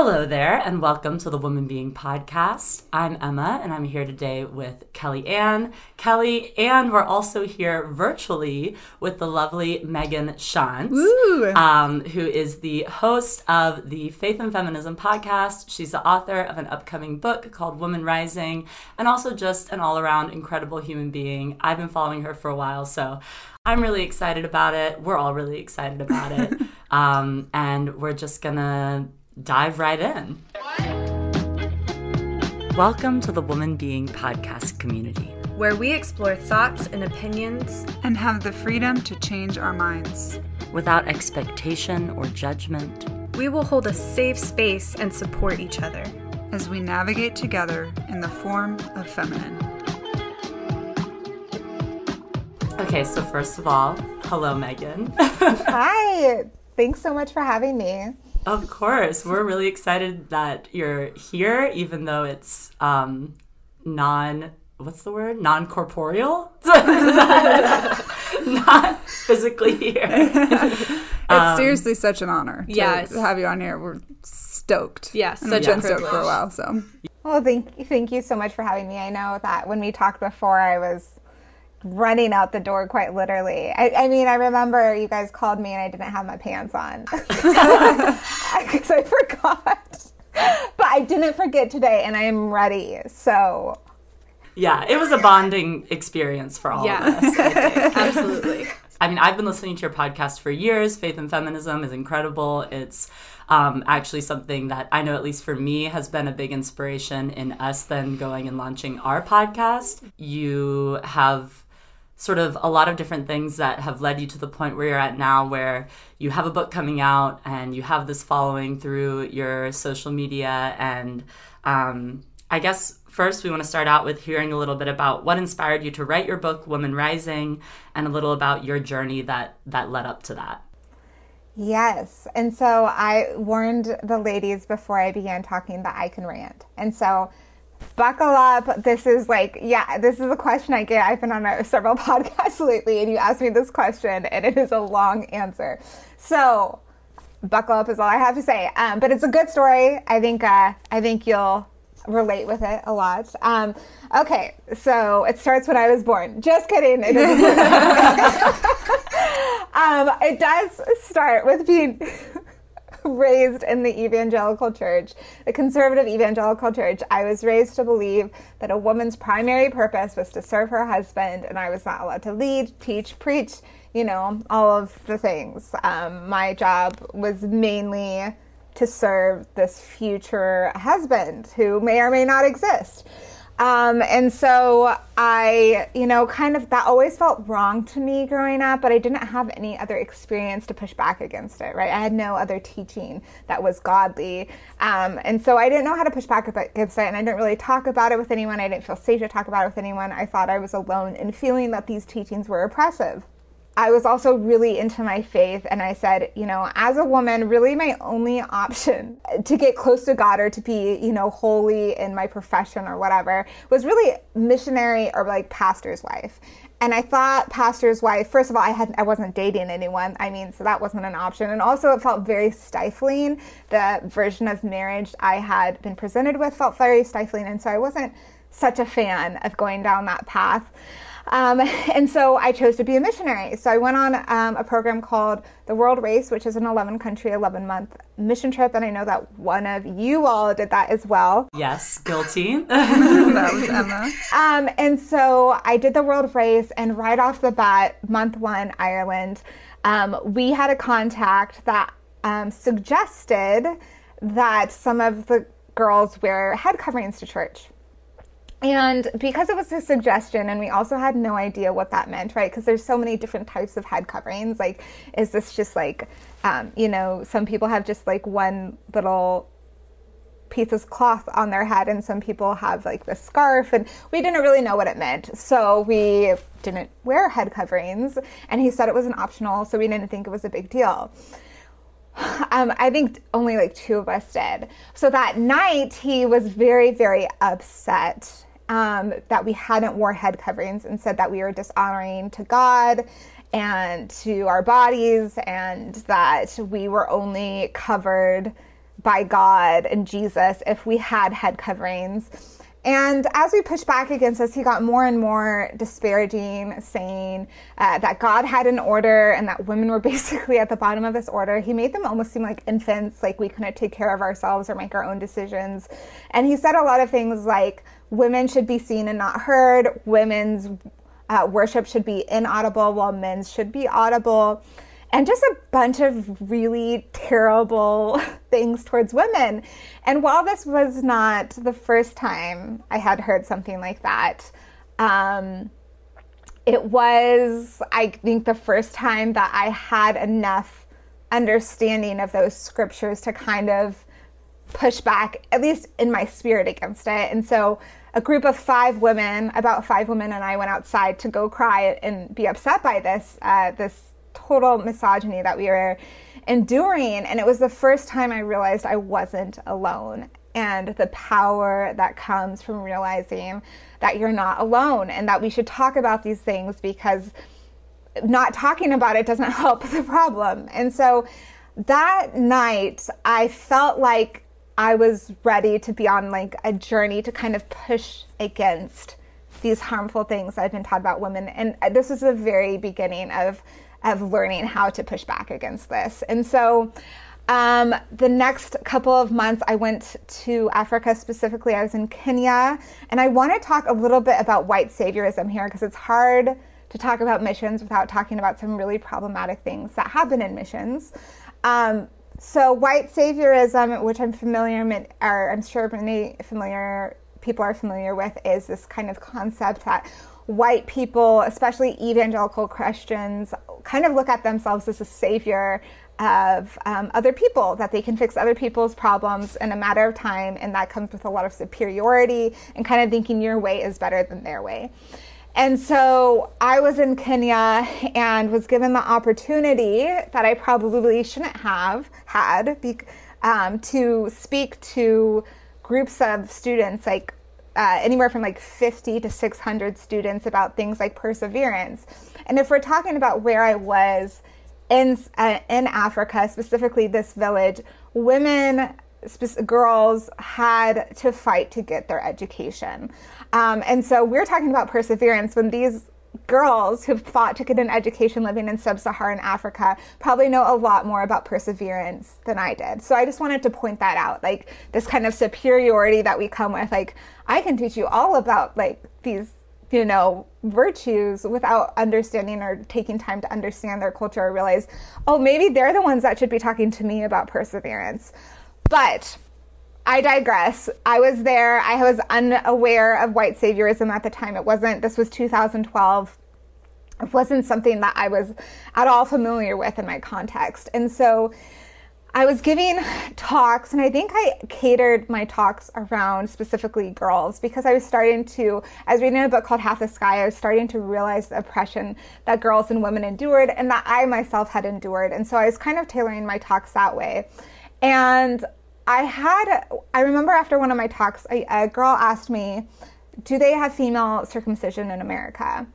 Hello there, and welcome to the Woman Being Podcast. I'm Emma, and I'm here today with Kelly Ann. Kelly, and we're also here virtually with the lovely Megan Shantz, um, who is the host of the Faith and Feminism podcast. She's the author of an upcoming book called Woman Rising, and also just an all around incredible human being. I've been following her for a while, so I'm really excited about it. We're all really excited about it. um, and we're just gonna dive right in. Welcome to the Woman Being podcast community. where we explore thoughts and opinions and have the freedom to change our minds. Without expectation or judgment, We will hold a safe space and support each other. as we navigate together in the form of feminine. Okay, so first of all, hello, Megan. Hi. Thanks so much for having me. Of course, we're really excited that you're here, even though it's um, non. What's the word? Non corporeal? Not physically here. It's seriously such an honor to yes. have you on here. We're stoked. Yes, and such we've a been stoked for a while. So Well, thank thank you so much for having me. I know that when we talked before, I was running out the door quite literally. I, I mean, I remember you guys called me and I didn't have my pants on because I forgot. But I didn't forget today, and I am ready. So Yeah, it was a bonding experience for all Yeah. of us. Absolutely. I mean, I've been listening to your podcast for years. Faith and Feminism is incredible. It's um, actually something that I know, at least for me, has been a big inspiration in us then going and launching our podcast. You have sort of a lot of different things that have led you to the point where you're at now, where you have a book coming out and you have this following through your social media. And um, I guess first we want to start out with hearing a little bit about what inspired you to write your book, Woman Rising, and a little about your journey that that led up to that. Yes. And so I warned the ladies before I began talking that I can rant. And so buckle up. This is like, yeah, this is a question I get. I've been on a, several podcasts lately and you asked me this question and it is a long answer. So buckle up is all I have to say. Um, but it's a good story. I think, uh, I think you'll relate with it a lot. Um, okay. So it starts when I was born. Just kidding. It. Um, it does start with being raised in the evangelical church, the conservative evangelical church. I was raised to believe that a woman's primary purpose was to serve her husband, and I was not allowed to lead, teach, preach, you know, all of the things. Um, my job was mainly to serve this future husband who may or may not exist. Um, and so I, you know, kind of that always felt wrong to me growing up, but I didn't have any other experience to push back against it, right? I had no other teaching that was godly. Um, and so I didn't know how to push back against it, and I didn't really talk about it with anyone. I didn't feel safe to talk about it with anyone. I thought I was alone in feeling that these teachings were oppressive. I was also really into my faith, and I said, you know, as a woman, really my only option to get close to God or to be, you know, holy in my profession or whatever was really missionary or like pastor's wife. And I thought pastor's wife, first of all, I had I wasn't dating anyone. I mean, so that wasn't an option. And also it felt very stifling. The version of marriage I had been presented with felt very stifling. And so I wasn't such a fan of going down that path. Um, and so I chose to be a missionary. So I went on um, a program called the World Race, which is an 11 country, 11 month mission trip. And I know that one of you all did that as well. Yes, guilty. that was Emma. Um, and so I did the World Race, and right off the bat, month one, Ireland, um, we had a contact that um, suggested that some of the girls wear head coverings to church. And because it was a suggestion, and we also had no idea what that meant, right? Because there's so many different types of head coverings. Like, is this just like, um, you know, some people have just like one little piece of cloth on their head, and some people have like the scarf, and we didn't really know what it meant. So we didn't wear head coverings, and he said it was an optional, so we didn't think it was a big deal. Um, I think only like two of us did. So that night, he was very, very upset um, that we hadn't wore head coverings and said that we were dishonoring to God and to our bodies, and that we were only covered by God and Jesus if we had head coverings. And as we pushed back against this, he got more and more disparaging, saying uh, that God had an order and that women were basically at the bottom of this order. He made them almost seem like infants, like we couldn't take care of ourselves or make our own decisions. And he said a lot of things like women should be seen and not heard, women's uh, worship should be inaudible while men's should be audible and just a bunch of really terrible things towards women. And while this was not the first time I had heard something like that, um, it was, I think, the first time that I had enough understanding of those scriptures to kind of push back, at least in my spirit, against it. And so a group of five women, about five women, and I went outside to go cry and be upset by this, uh, this total misogyny that we were enduring. And it was the first time I realized I wasn't alone and the power that comes from realizing that you're not alone and that we should talk about these things because not talking about it doesn't help the problem. And so that night, I felt like I was ready to be on like a journey to kind of push against these harmful things I've been taught about women. And this was the very beginning of of learning how to push back against this. And so um, the next couple of months, I went to Africa specifically. I was in Kenya, and I want to talk a little bit about white saviorism here because it's hard to talk about missions without talking about some really problematic things that happen in missions. Um, so, white saviorism, which I'm familiar, or I'm sure many familiar people are familiar with, is this kind of concept that white people, especially evangelical Christians, kind of look at themselves as a savior of um, other people, that they can fix other people's problems in a matter of time. And that comes with a lot of superiority and kind of thinking your way is better than their way. And so I was in Kenya and was given the opportunity that I probably shouldn't have had um, to speak to groups of students, like uh, anywhere from like 50 to 600 students about things like perseverance. And if we're talking about where I was in uh, in Africa, specifically this village, women girls had to fight to get their education. Um, and so we're talking about perseverance when these girls who've fought to get an education living in sub-Saharan Africa probably know a lot more about perseverance than I did. So I just wanted to point that out, like this kind of superiority that we come with. Like I can teach you all about like these, you know, virtues without understanding or taking time to understand their culture or realize, oh, maybe they're the ones that should be talking to me about perseverance. But I digress. I was there. I was unaware of white saviorism at the time. It wasn't, this was 2012. It wasn't something that I was at all familiar with in my context. And so I was giving talks, and I think I catered my talks around specifically girls because I was starting to, I was reading a book called Half the Sky, I was starting to realize the oppression that girls and women endured and that I myself had endured. And so I was kind of tailoring my talks that way. And I had, I remember after one of my talks, a, a girl asked me, Do they have female circumcision in America?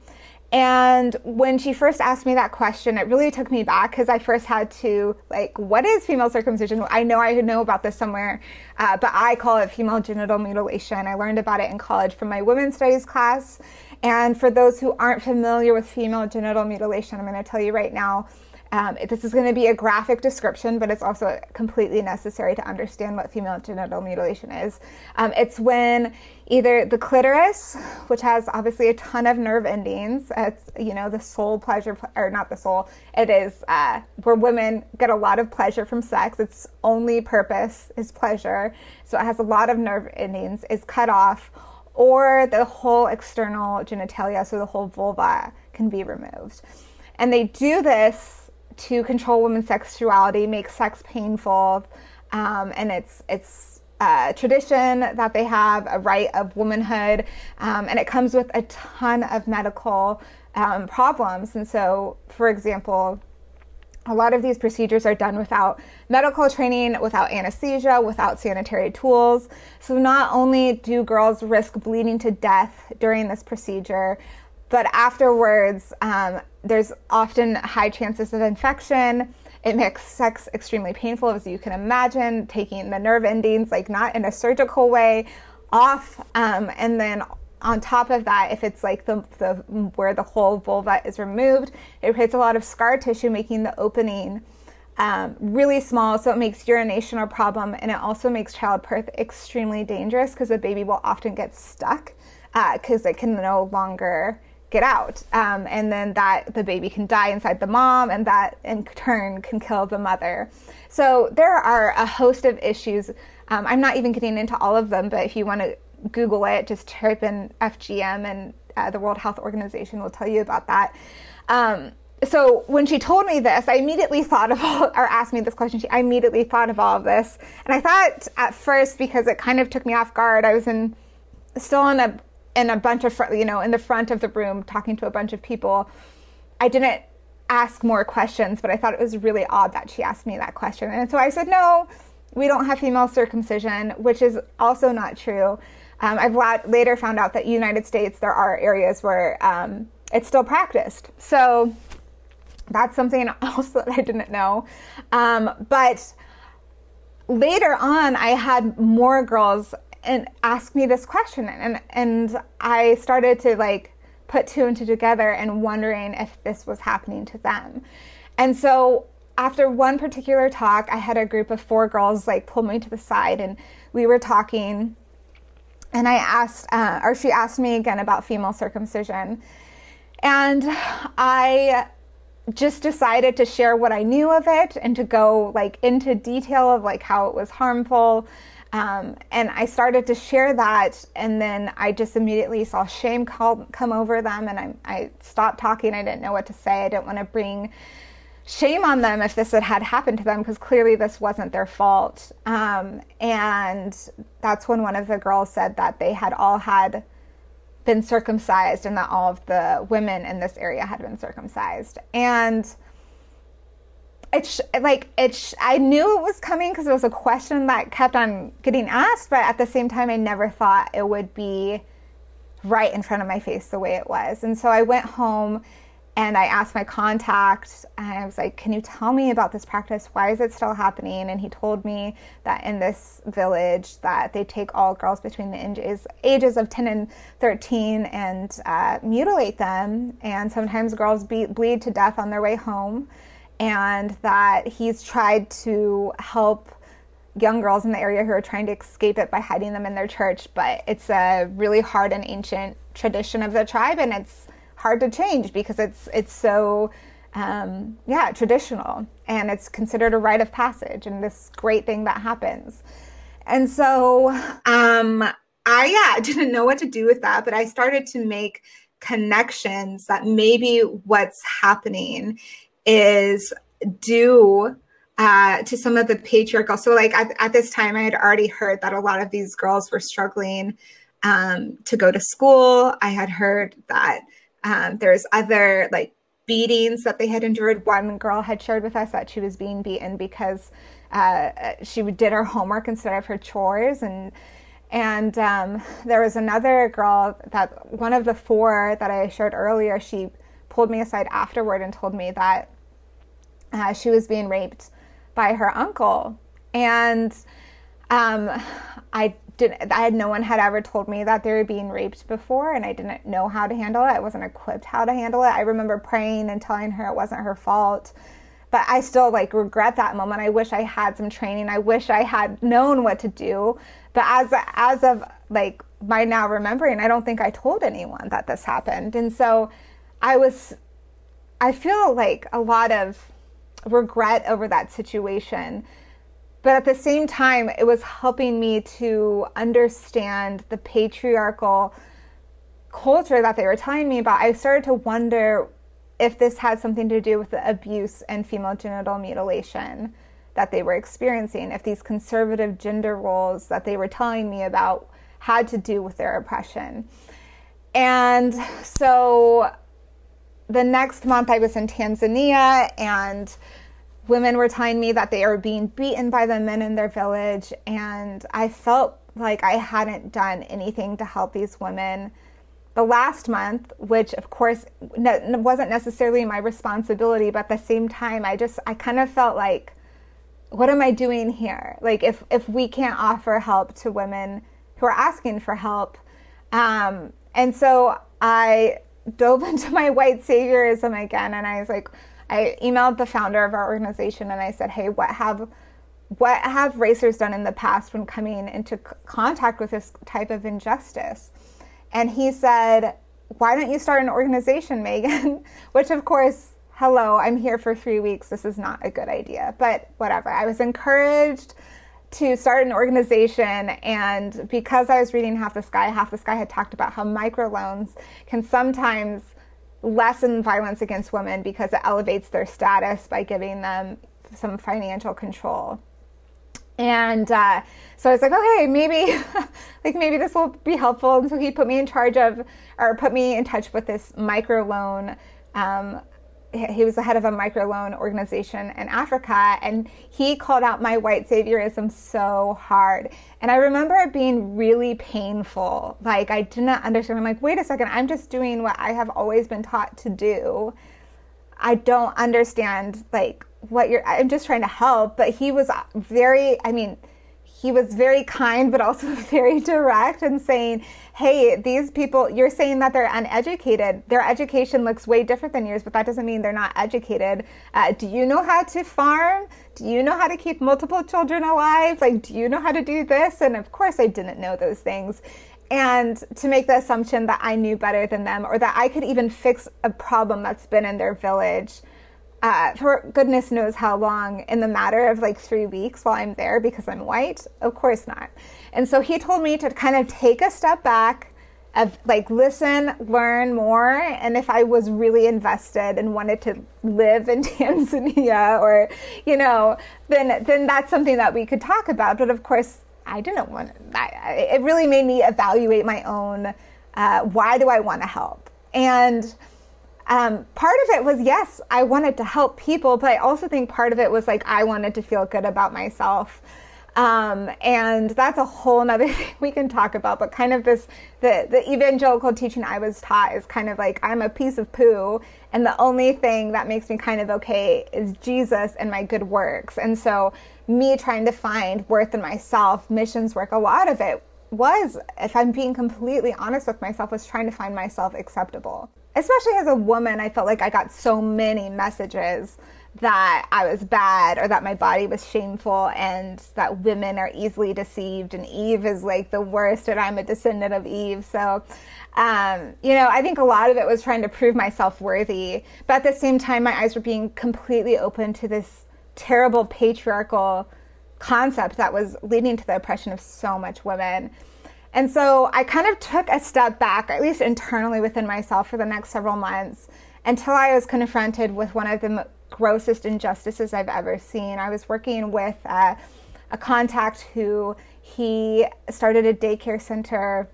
And when she first asked me that question, it really took me back because I first had to, like, what is female circumcision? I know I know about this somewhere, uh, but I call it female genital mutilation. I learned about it in college from my women's studies class. And for those who aren't familiar with female genital mutilation, I'm going to tell you right now um, this is going to be a graphic description, but it's also completely necessary to understand what female genital mutilation is. Um, it's when either the clitoris, which has obviously a ton of nerve endings, it's you know the sole pleasure, or not the sole. It is uh, where women get a lot of pleasure from sex. Its only purpose is pleasure, so it has a lot of nerve endings. Is cut off, or the whole external genitalia, so the whole vulva, can be removed. And they do this to control women's sexuality, make sex painful, um, and it's it's a tradition that they have, a rite of womanhood, um, and it comes with a ton of medical um, problems. And so, for example, a lot of these procedures are done without medical training, without anesthesia, without sanitary tools. So, not only do girls risk bleeding to death during this procedure, but afterwards, um, there's often high chances of infection It makes sex extremely painful, as you can imagine, taking the nerve endings, like not in a surgical way, off. Um, and then on top of that, if it's like the, the where the whole vulva is removed, it creates a lot of scar tissue, making the opening um, really small. So it makes urination a problem, and it also makes childbirth extremely dangerous because the baby will often get stuck because uh, it can no longer get out. Um, and then that the baby can die inside the mom, and that in turn can kill the mother. So there are a host of issues. Um, I'm not even getting into all of them, but if you want to Google it, just type in FGM, and uh, the World Health Organization will tell you about that. Um, so when she told me this, I immediately thought of all, or asked me this question. She, I immediately thought of all of this, and I thought at first because it kind of took me off guard. I was in still in a in a bunch of you know in the front of the room talking to a bunch of people. I didn't ask more questions, but I thought it was really odd that she asked me that question, and so I said no. We don't have female circumcision, which is also not true. Um, I've later found out that United States there are areas where um, it's still practiced. So that's something else that I didn't know. Um, but later on, I had more girls and ask me this question, and and I started to like put two and two together and wondering if this was happening to them. And so after one particular talk, I had a group of four girls like pull me to the side, and we were talking. And I asked, uh, or she asked me again about female circumcision. And I just decided to share what I knew of it and to go like into detail of like how it was harmful. Um, and I started to share that, and then I just immediately saw shame call, come over them, and I, I stopped talking. I didn't know what to say. I didn't want to bring shame on them if this had, had happened to them because clearly this wasn't their fault. Um, and that's when one of the girls said that they had all had been circumcised and that all of the women in this area had been circumcised. And it's like it's I knew it was coming because it was a question that kept on getting asked, but at the same time I never thought it would be right in front of my face the way it was. And so I went home and I asked my contact, and I was like, Can you tell me about this practice? Why is it still happening? And he told me that in this village that they take all girls between the ages, ages of 10 and 13 and uh, mutilate them. And sometimes girls be, bleed to death on their way home. And that he's tried to help young girls in the area who are trying to escape it by hiding them in their church. But it's a really hard and ancient tradition of the tribe, and it's hard to change because it's it's so um, yeah traditional and it's considered a rite of passage and this great thing that happens and so um, i yeah didn't know what to do with that but i started to make connections that maybe what's happening is due uh, to some of the patriarchal. So, like at, at, this time, I had already heard that a lot of these girls were struggling um, to go to school. I had heard that um, there's other like beatings that they had endured. One girl had shared with us that she was being beaten because uh, she did her homework instead of her chores, and and um, there was another girl that one of the four that I shared earlier. She pulled me aside afterward and told me that uh, she was being raped by her uncle, and um, I didn't I had no one had ever told me that they were being raped before and I didn't know how to handle it. I wasn't equipped how to handle it. I remember praying and telling her it wasn't her fault. But I still like regret that moment. I wish I had some training. I wish I had known what to do. But as as of like my now remembering, I don't think I told anyone that this happened. And so I was I feel like a lot of regret over that situation but at the same time, it was helping me to understand the patriarchal culture that they were telling me about. I started to wonder if this had something to do with the abuse and female genital mutilation that they were experiencing, if these conservative gender roles that they were telling me about had to do with their oppression. And so the next month I was in Tanzania and women were telling me that they are being beaten by the men in their village, and I felt like I hadn't done anything to help these women the last month, which of course wasn't necessarily my responsibility, but at the same time, I just, I kind of felt like, what am I doing here? Like, if, if we can't offer help to women who are asking for help. Um, and so I dove into my white saviorism again, and I was like, I emailed the founder of our organization and I said, hey, what have what have racers done in the past when coming into contact with this type of injustice? And he said, Why don't you start an organization, Megan? Which, of course, hello, I'm here for three weeks. This is not a good idea, but whatever. I was encouraged to start an organization, and because I was reading Half the Sky, Half the Sky had talked about how microloans can sometimes lessen violence against women because it elevates their status by giving them some financial control. And uh, so I was like, okay, maybe, like maybe this will be helpful. And so he put me in charge of, or put me in touch with this microloan. Um, he was the head of a microloan organization in Africa, and he called out my white saviorism so hard. And I remember it being really painful. Like I did not understand. I'm like, wait a second, I'm just doing what I have always been taught to do. I don't understand like what you're I'm just trying to help, but he was very I mean, he was very kind but also very direct and saying, "Hey, these people, you're saying that they're uneducated. Their education looks way different than yours, but that doesn't mean they're not educated. Uh, do you know how to farm? Do you know how to keep multiple children alive? Like, do you know how to do this?" And of course, I didn't know those things and to make the assumption that I knew better than them or that I could even fix a problem that's been in their village uh, for goodness knows how long in the matter of like three weeks while I'm there because I'm white? Of course not. And so he told me to kind of take a step back, of like listen, learn more, and if I was really invested and wanted to live in Tanzania or you know, then then that's something that we could talk about. But of course, I didn't want. It really made me evaluate my own. Uh, why do I want to help? And um, part of it was yes, I wanted to help people, but I also think part of it was like I wanted to feel good about myself. Um, and that's a whole nother thing we can talk about, but kind of this the, the evangelical teaching I was taught is kind of like I'm a piece of poo, and the only thing that makes me kind of okay is Jesus and my good works. And so, me trying to find worth in myself, missions work, a lot of it was, if I'm being completely honest with myself, was trying to find myself acceptable especially as a woman, I felt like I got so many messages that I was bad or that my body was shameful and that women are easily deceived and Eve is like the worst and I'm a descendant of Eve. So, um, you know, I think a lot of it was trying to prove myself worthy. But at the same time, my eyes were being completely open to this terrible patriarchal concept that was leading to the oppression of so much women. And so I kind of took a step back, at least internally within myself, for the next several months until I was confronted with one of the grossest injustices I've ever seen. I was working with uh, a contact who he started a daycare center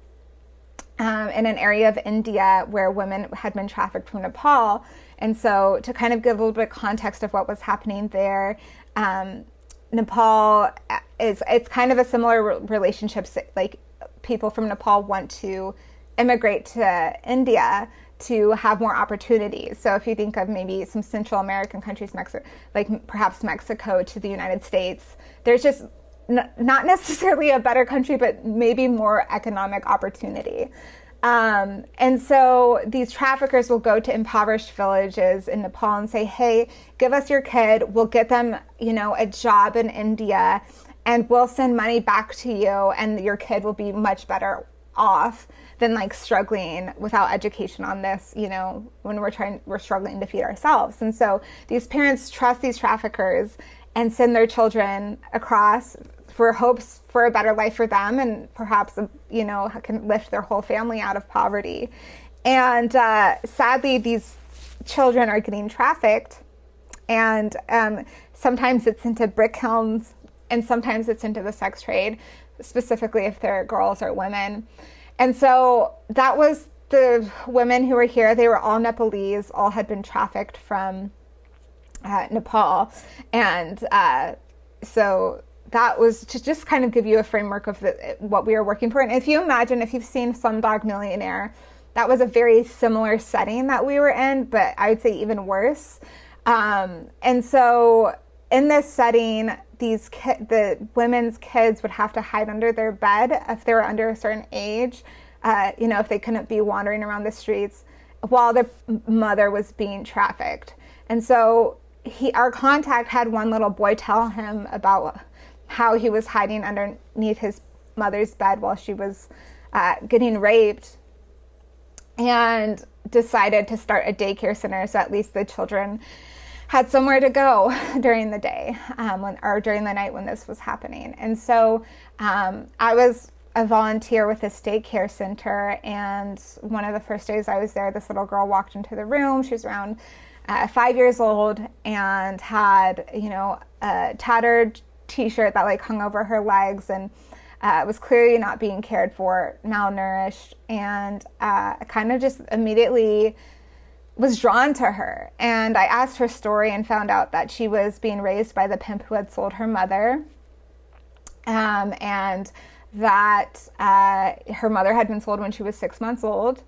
um, in an area of India where women had been trafficked from Nepal. And so, to kind of give a little bit of context of what was happening there, um, Nepal is it's kind of a similar relationship like people from Nepal want to immigrate to India to have more opportunities. So if you think of maybe some Central American countries, Mexico, like perhaps Mexico to the United States, there's just n- not necessarily a better country, but maybe more economic opportunity. Um, and so these traffickers will go to impoverished villages in Nepal and say, "Hey, give us your kid. We'll get them, you know, a job in India, and we'll send money back to you and your kid will be much better off than like struggling without education on this you know when we're trying we're struggling to feed ourselves. And so these parents trust these traffickers and send their children across for hopes for a better life for them and perhaps you know can lift their whole family out of poverty. And uh, sadly these children are getting trafficked and um, sometimes it's into brick kilns and sometimes it's into the sex trade, specifically if they're girls or women. And so that was the women who were here. They were all Nepalese, all had been trafficked from uh, Nepal. And uh, so that was to just kind of give you a framework of the, what we were working for. And if you imagine, if you've seen Slumdog Millionaire, that was a very similar setting that we were in, but I would say even worse. Um, and so in this setting, these ki- the women's kids would have to hide under their bed if they were under a certain age. Uh, you know, if they couldn't be wandering around the streets while their mother was being trafficked. And so he, our contact had one little boy tell him about how he was hiding underneath his mother's bed while she was uh, getting raped, and decided to start a daycare center so at least the children had somewhere to go during the day um, when, or during the night when this was happening. And so um, I was a volunteer with this daycare center, and one of the first days I was there, this little girl walked into the room. She was around uh, five years old and had, you know, a tattered t-shirt that like hung over her legs and uh, was clearly not being cared for, malnourished, and uh, kind of just immediately was drawn to her. And I asked her story and found out that she was being raised by the pimp who had sold her mother. Um, and that uh, her mother had been sold when she was six months old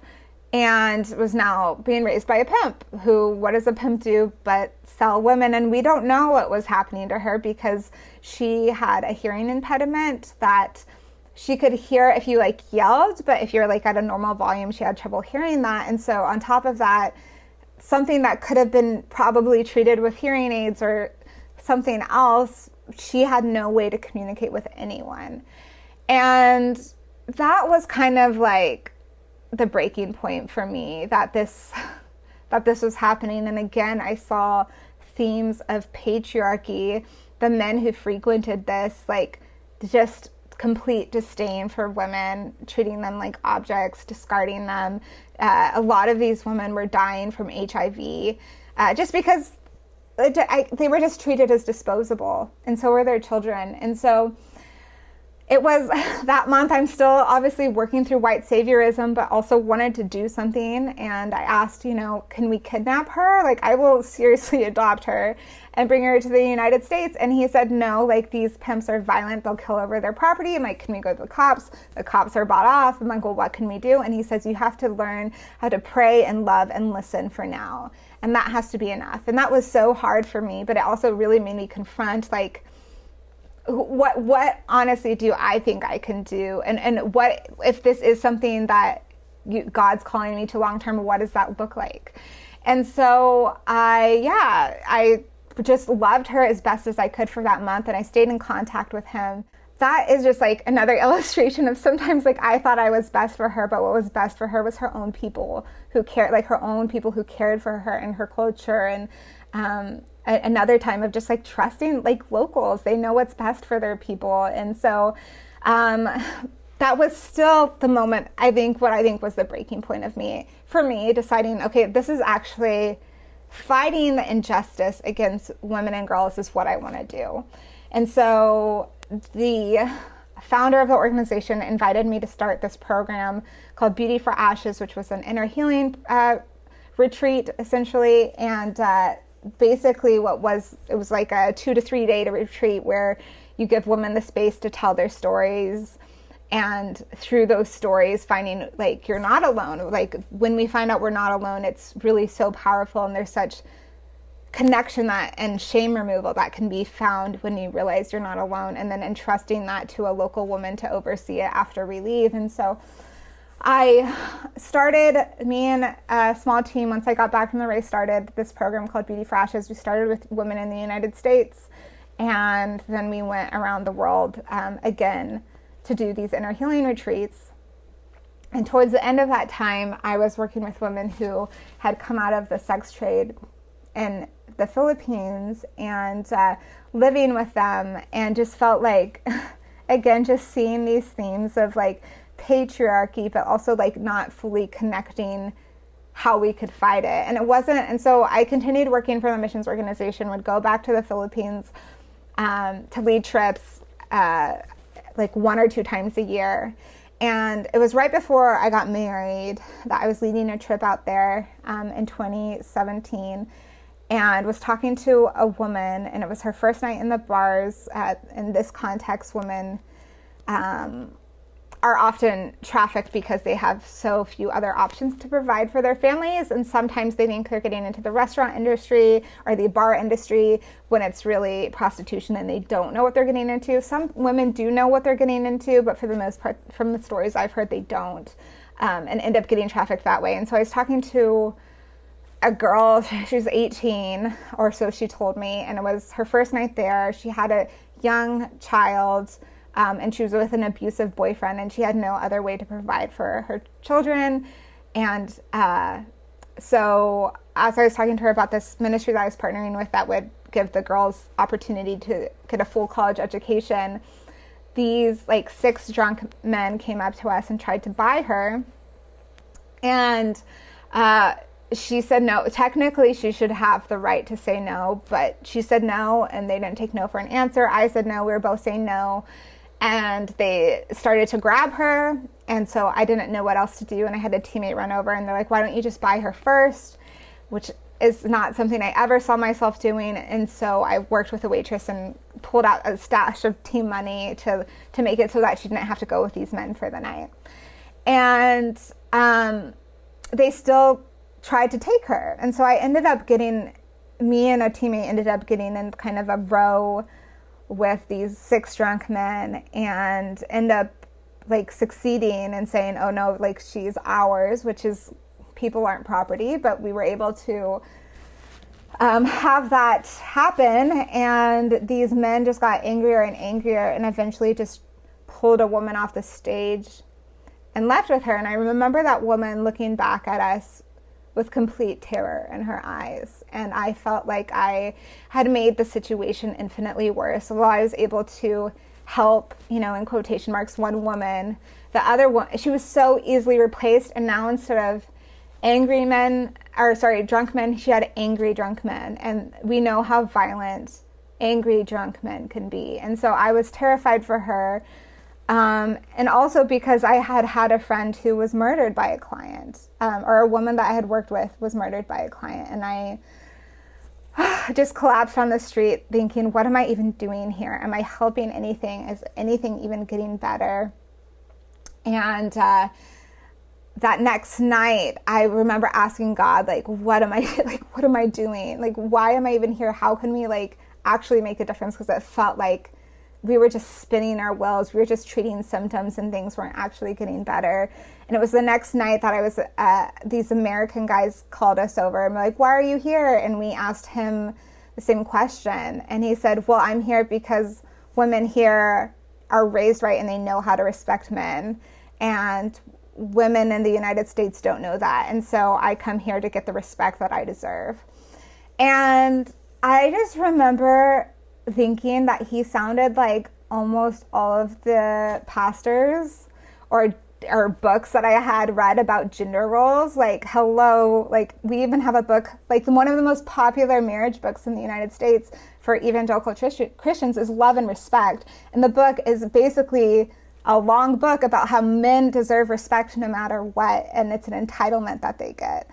and was now being raised by a pimp who what does a pimp do but sell women and we don't know what was happening to her because she had a hearing impediment that she could hear if you like yelled but if you're like at a normal volume she had trouble hearing that and so on top of that something that could have been probably treated with hearing aids or something else, she had no way to communicate with anyone. And that was kind of like the breaking point for me that this that this was happening and again I saw themes of patriarchy, the men who frequented this like just complete disdain for women, treating them like objects, discarding them. Uh, a lot of these women were dying from HIV uh, just because I, they were just treated as disposable, and so were their children. And so it was that month i'm still obviously working through white saviorism but also wanted to do something and i asked you know can we kidnap her like i will seriously adopt her and bring her to the united states. And he said no like these pimps are violent. They'll kill over their property. I'm like can we go to the cops? The cops are bought off. I'm like well what can we do? And he says you have to learn how to pray and love and listen for now. And that has to be enough. And that was so hard for me but it also really made me confront like what what honestly do I think I can do? And and what if this is something that you, God's calling me to long term what does that look like? And so I yeah I just loved her as best as I could for that month and I stayed in contact with him that is just like another illustration of sometimes like I thought I was best for her, but what was best for her was her own people who cared, like her own people who cared for her and her culture. And um, a- another time of just like trusting like locals. They know what's best for their people. And so um, that was still the moment, I think, what I think was the breaking point of me, for me, deciding, okay, this is actually fighting the injustice against women and girls is what I want to do. And so the founder of the organization invited me to start this program called Beauty for Ashes, which was an inner healing uh, retreat essentially. And uh, basically what was it was like a two to three day retreat where you give women the space to tell their stories and through those stories finding like you're not alone. Like when we find out we're not alone it's really so powerful and there's such connection that and shame removal that can be found when you realize you're not alone and then entrusting that to a local woman to oversee it after we leave. And so I started, me and a small team, once I got back from the race, started this program called Beauty for Ashes. We started with women in the United States, and then we went around the world um, again to do these inner healing retreats. And towards the end of that time, I was working with women who had come out of the sex trade in the Philippines and uh, living with them, and just felt like, again, just seeing these themes of like, patriarchy, but also like not fully connecting how we could fight it. And it wasn't, and so I continued working for the missions organization, would go back to the Philippines um, to lead trips uh, like one or two times a year. And it was right before I got married that I was leading a trip out there um, in 2017 and was talking to a woman, and it was her first night in the bars. in this context, woman um, are often trafficked because they have so few other options to provide for their families. And sometimes they think they're getting into the restaurant industry or the bar industry when it's really prostitution and they don't know what they're getting into. Some women do know what they're getting into, but for the most part, from the stories I've heard, they don't um, and end up getting trafficked that way. And so I was talking to a girl, she was 18 or so, she told me, and it was her first night there. She had a young child um, and she was with an abusive boyfriend, and she had no other way to provide for her children. And uh, so, as I was talking to her about this ministry that I was partnering with that would give the girls opportunity to get a full college education, these like six drunk men came up to us and tried to buy her. And uh, she said no. Technically, she should have the right to say no, but she said no, and they didn't take no for an answer. I said no. We were both saying no and they started to grab her. And so i didn't know what else to do and i had a teammate run over and they're like why don't you just buy her first? Which is not something i ever saw myself doing. And so i worked with a waitress and pulled out a stash of team money to to make it so that she didn't have to go with these men for the night. And um, they still tried to take her. And so i ended up getting me and a teammate ended up getting in kind of a row with these six drunk men and end up like succeeding and saying, oh no, like she's ours, which is people aren't property, but we were able to um, have that happen. And these men just got angrier and angrier and eventually just pulled a woman off the stage and left with her. And I remember that woman looking back at us with complete terror in her eyes. And I felt like I had made the situation infinitely worse. While I was able to help, you know, in quotation marks, one woman, the other one, she was so easily replaced. And now instead of angry men, or sorry, drunk men, she had angry drunk men. And we know how violent angry drunk men can be. And so I was terrified for her. Um, and also because I had had a friend who was murdered by a client, um, or a woman that I had worked with was murdered by a client, and I just collapsed on the street thinking, what am I even doing here? Am I helping anything? Is anything even getting better? And uh, that next night, I remember asking God, like, what am I like? What am I doing? Like, why am I even here? How can we like actually make a difference? Because it felt like we were just spinning our wheels. We were just treating symptoms and things weren't actually getting better. And it was the next night that I was, uh, these American guys called us over and were like, why are you here? And we asked him the same question. And he said, well, I'm here because women here are raised right and they know how to respect men. And women in the United States don't know that. And so I come here to get the respect that I deserve. And I just remember thinking that he sounded like almost all of the pastors or or books that I had read about gender roles. Like, hello, like we even have a book, like one of the most popular marriage books in the United States for evangelical Christians is Love and Respect. And the book is basically a long book about how men deserve respect no matter what, and it's an entitlement that they get.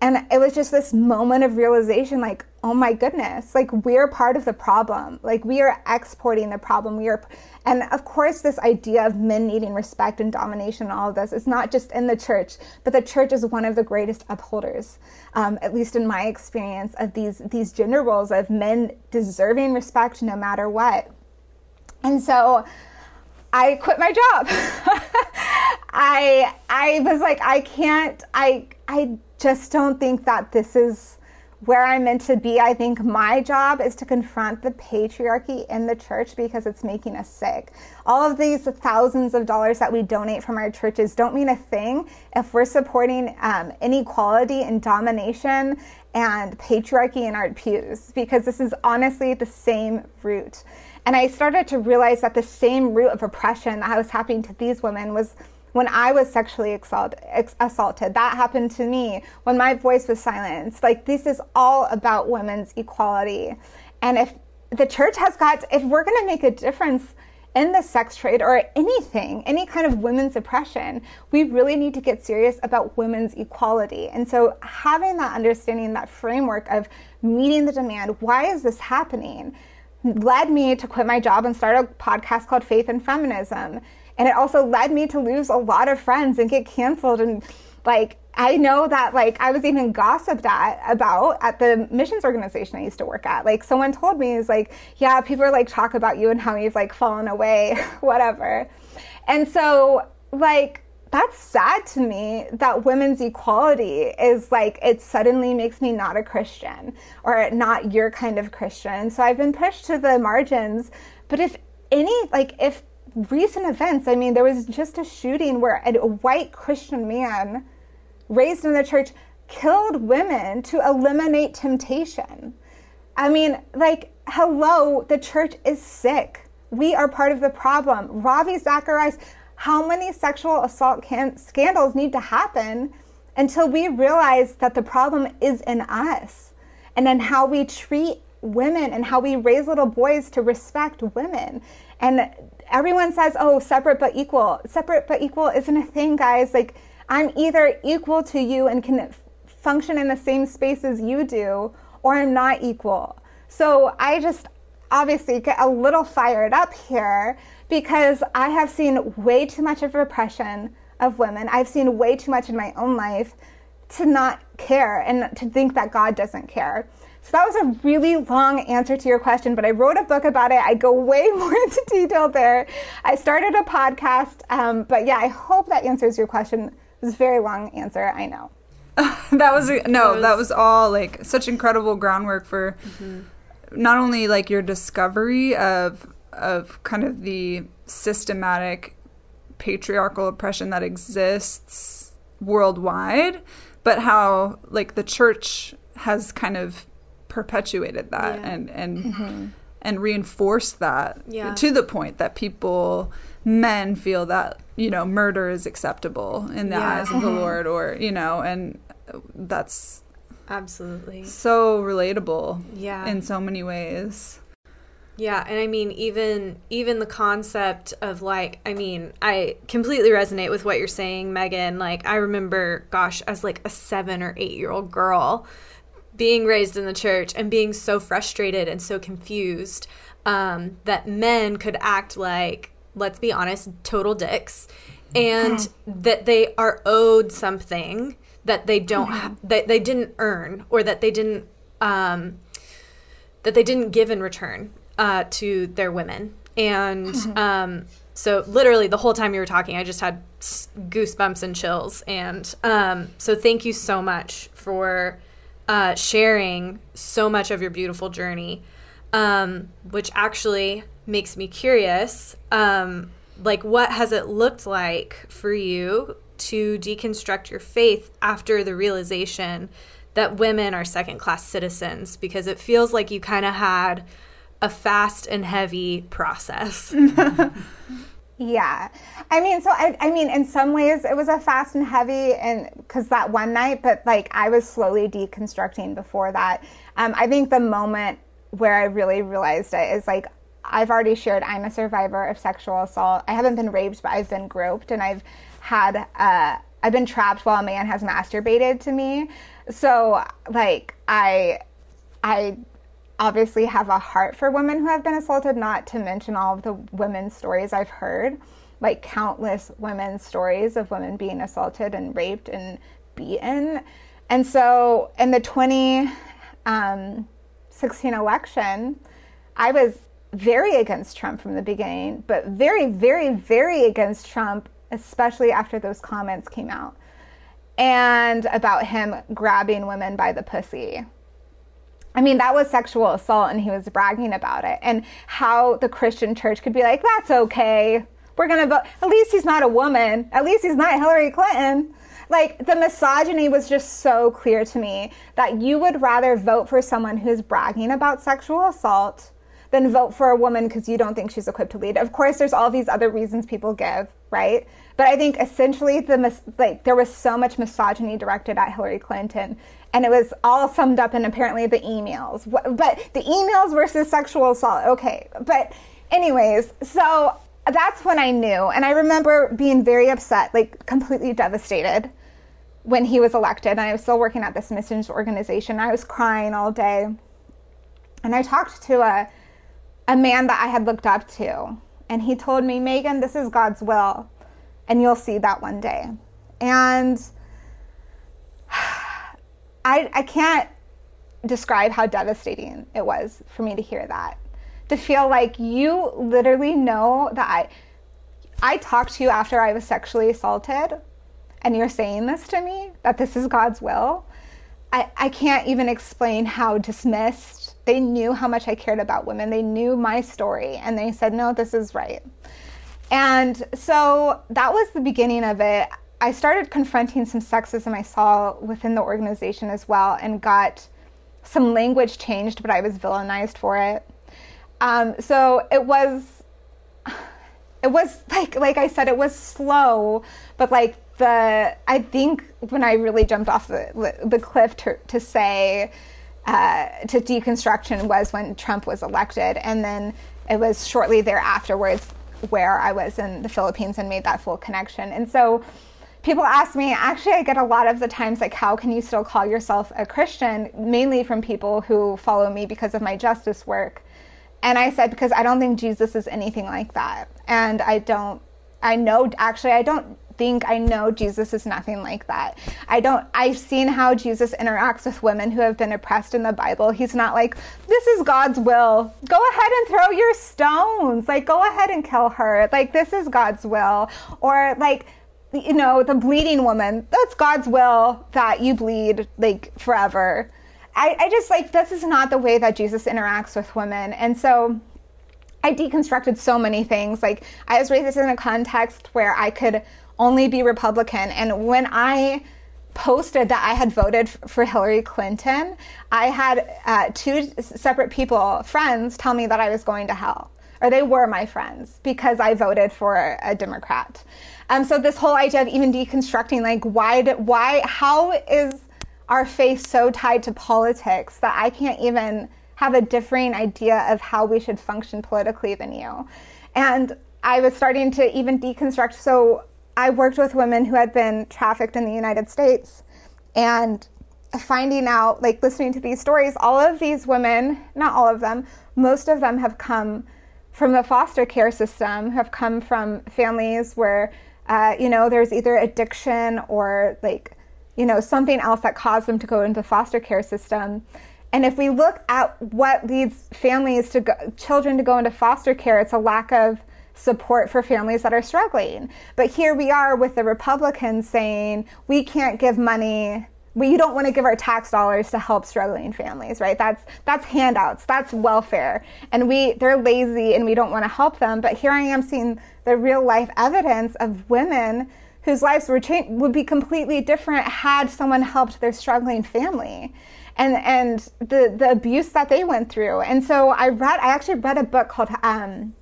And it was just this moment of realization like, oh my goodness, like we're part of the problem. Like we are exporting the problem. We are, and of course, this idea of men needing respect and domination and all of this is not just in the church, but the church is one of the greatest upholders, um, at least in my experience, of these, these gender roles of men deserving respect no matter what. And so, I quit my job. I I was like I can't I I just don't think that this is where I'm meant to be. I think my job is to confront the patriarchy in the church because it's making us sick. All of these thousands of dollars that we donate from our churches don't mean a thing if we're supporting um, inequality and domination and patriarchy in our pews because this is honestly the same root. And I started to realize that the same root of oppression that was happening to these women was when I was sexually assaulted. That happened to me when my voice was silenced. Like, this is all about women's equality. And if the church has got, if we're going to make a difference in the sex trade or anything, any kind of women's oppression, we really need to get serious about women's equality. And so, having that understanding, that framework of meeting the demand, why is this happening, led me to quit my job and start a podcast called Faith and Feminism And it also led me to lose a lot of friends and get canceled. And like, I know that like I was even gossiped at about at the missions organization I used to work at. Like someone told me is like, yeah, people are like talk about you and how you've like fallen away, whatever. And so like that's sad to me that women's equality is like it suddenly makes me not a Christian or not your kind of Christian. So I've been pushed to the margins. But if any like if recent events, I mean there was just a shooting where a white Christian man raised in the church killed women to eliminate temptation. I mean, like, hello, the church is sick. We are part of the problem. Ravi Zacharias, how many sexual assault can- scandals need to happen until we realize that the problem is in us and in how we treat women and how we raise little boys to respect women. And everyone says, oh, separate but equal. Separate but equal isn't a thing, guys. Like, I'm either equal to you and can function in the same space as you do, or I'm not equal. So I just obviously get a little fired up here because I have seen way too much of repression of women. I've seen way too much in my own life to not care and to think that God doesn't care. So that was a really long answer to your question, but I wrote a book about it. I go way more into detail there. I started a podcast, um, but yeah, I hope that answers your question. It was a very long answer, I know. that was a, no, that was, that was, all like such incredible groundwork for mm-hmm. not only like your discovery of of kind of the systematic patriarchal oppression that exists worldwide, but how like the church has kind of perpetuated that yeah. and and mm-hmm. and reinforced that yeah. to the point that people men feel that you know murder is acceptable in the yeah. eyes of the mm-hmm. Lord or you know and that's absolutely so relatable yeah in so many ways yeah and i mean even even the concept of like i mean i completely resonate with what you're saying megan like i remember gosh as like a seven or eight year old girl being raised in the church and being so frustrated and so confused um, that men could act like, let's be honest, total dicks, and mm-hmm. that they are owed something that they don't mm-hmm. have, that they didn't earn, or that they didn't um, that they didn't give in return uh, to their women, and. Mm-hmm. Um, so literally the whole time you were talking, I just had goosebumps and chills. And um, so thank you so much for uh, sharing so much of your beautiful journey, um, which actually makes me curious. Um, like, what has it looked like for you to deconstruct your faith after the realization that women are second class citizens? Because it feels like you kind of had a fast and heavy process. Yeah. I mean, so I, I mean, in some ways it was a fast and heavy and cause that one night, but like I was slowly deconstructing before that. Um, I think the moment where I really realized it is like, I've already shared I'm a survivor of sexual assault. I haven't been raped, but I've been groped and I've had, uh, I've been trapped while a man has masturbated to me. So like I, I obviously have a heart for women who have been assaulted, not to mention all of the women's stories I've heard, like countless women's stories of women being assaulted and raped and beaten. And so in the 2016 um, election, I was very against Trump from the beginning, but very, very, very against Trump, especially after those comments came out and about him grabbing women by the pussy I mean, that was sexual assault, and he was bragging about it. And how the Christian church could be like, that's okay. We're going to vote. At least he's not a woman. At least he's not Hillary Clinton. Like, the misogyny was just so clear to me that you would rather vote for someone who's bragging about sexual assault than vote for a woman because you don't think she's equipped to lead. Of course, there's all these other reasons people give, right? But I think essentially the like there was so much misogyny directed at Hillary Clinton and it was all summed up in apparently the emails. But the emails versus sexual assault, okay. But, anyways, so that's when I knew. And I remember being very upset, like completely devastated when he was elected. And I was still working at this missions organization. I was crying all day. And I talked to a, a man that I had looked up to And he told me, Megan, this is God's will, and you'll see that one day. And I, I can't describe how devastating it was for me to hear that. To feel like you literally know that I, I talked to you after I was sexually assaulted, and you're saying this to me, that this is God's will. I, I can't even explain how dismissed. They knew how much I cared about women. They knew my story, and they said, no, this is right. And so that was the beginning of it. I started confronting some sexism I saw within the organization as well and got some language changed, but I was villainized for it. Um, so it was, it was like, like I said, it was slow, but like the, I think when I really jumped off the, the cliff to, to say, uh, to deconstruction was when Trump was elected. And then it was shortly thereafterwards where I was in the Philippines and made that full connection. And so people ask me, actually, I get a lot of the times, like, how can you still call yourself a Christian? Mainly from people who follow me because of my justice work. And I said, because I don't think Jesus is anything like that. And I don't, I know, actually, I don't think I know Jesus is nothing like that. I don't I've seen how Jesus interacts with women who have been oppressed in the Bible. He's not like this is God's will. Go ahead and throw your stones. Like go ahead and kill her. Like this is God's will. Or like you know, the bleeding woman, that's God's will that you bleed like forever. I, I just like this is not the way that Jesus interacts with women. And so I deconstructed so many things. Like I was raised in a context where I could only be Republican. And when I posted that I had voted for Hillary Clinton, I had uh, two separate people, friends, tell me that I was going to hell. Or they were my friends because I voted for a Democrat. Um, so this whole idea of even deconstructing, like, why, did, why, how is our faith so tied to politics that I can't even have a differing idea of how we should function politically than you? And I was starting to even deconstruct. So I worked with women who had been trafficked in the United States and finding out, like listening to these stories, all of these women, not all of them, most of them have come from the foster care system, have come from families where, uh, you know, there's either addiction or like, you know, something else that caused them to go into the foster care system. And if we look at what leads families to go, children to go into foster care, it's a lack of support for families that are struggling. But here we are with the Republicans saying we can't give money we don't want to give our tax dollars to help struggling families, right? That's that's handouts, that's welfare. And we they're lazy and we don't want to help them, but here I am seeing the real life evidence of women whose lives were would be completely different had someone helped their struggling family. And and the the abuse that they went through. And so I read I actually read a book called um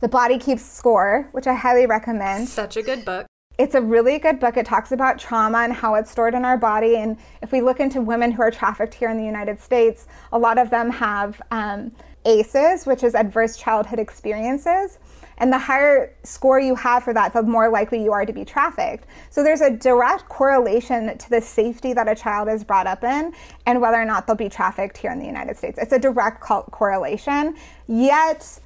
the Body Keeps Score, which I highly recommend. Such a good book. It's a really good book. It talks about trauma and how it's stored in our body. And if we look into women who are trafficked here in the United States, a lot of them have um, ACEs, which is adverse childhood experiences. And the higher score you have for that, the more likely you are to be trafficked. So there's a direct correlation to the safety that a child is brought up in and whether or not they'll be trafficked here in the United States. It's a direct co- correlation. Yet,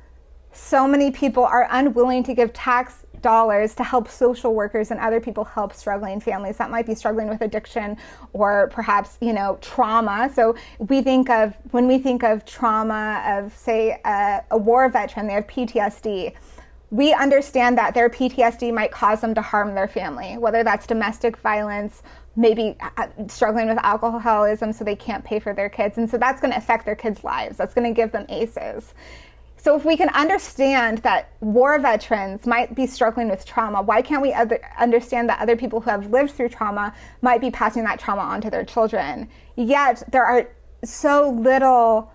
so many people are unwilling to give tax dollars to help social workers and other people help struggling families that might be struggling with addiction or perhaps you know trauma so we think of when we think of trauma of say a, a war veteran they have ptsd we understand that their PTSD might cause them to harm their family, whether that's domestic violence, maybe uh, struggling with alcoholism so they can't pay for their kids. And so that's going to affect their kids' lives. That's going to give them ACEs. So if we can understand that war veterans might be struggling with trauma, why can't we other, understand that other people who have lived through trauma might be passing that trauma on to their children? Yet there are so little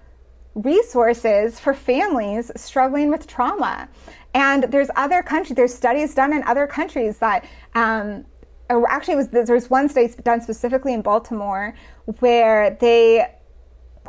resources for families struggling with trauma. And there's other countries, there's studies done in other countries that um, actually was there's one study done specifically in Baltimore where they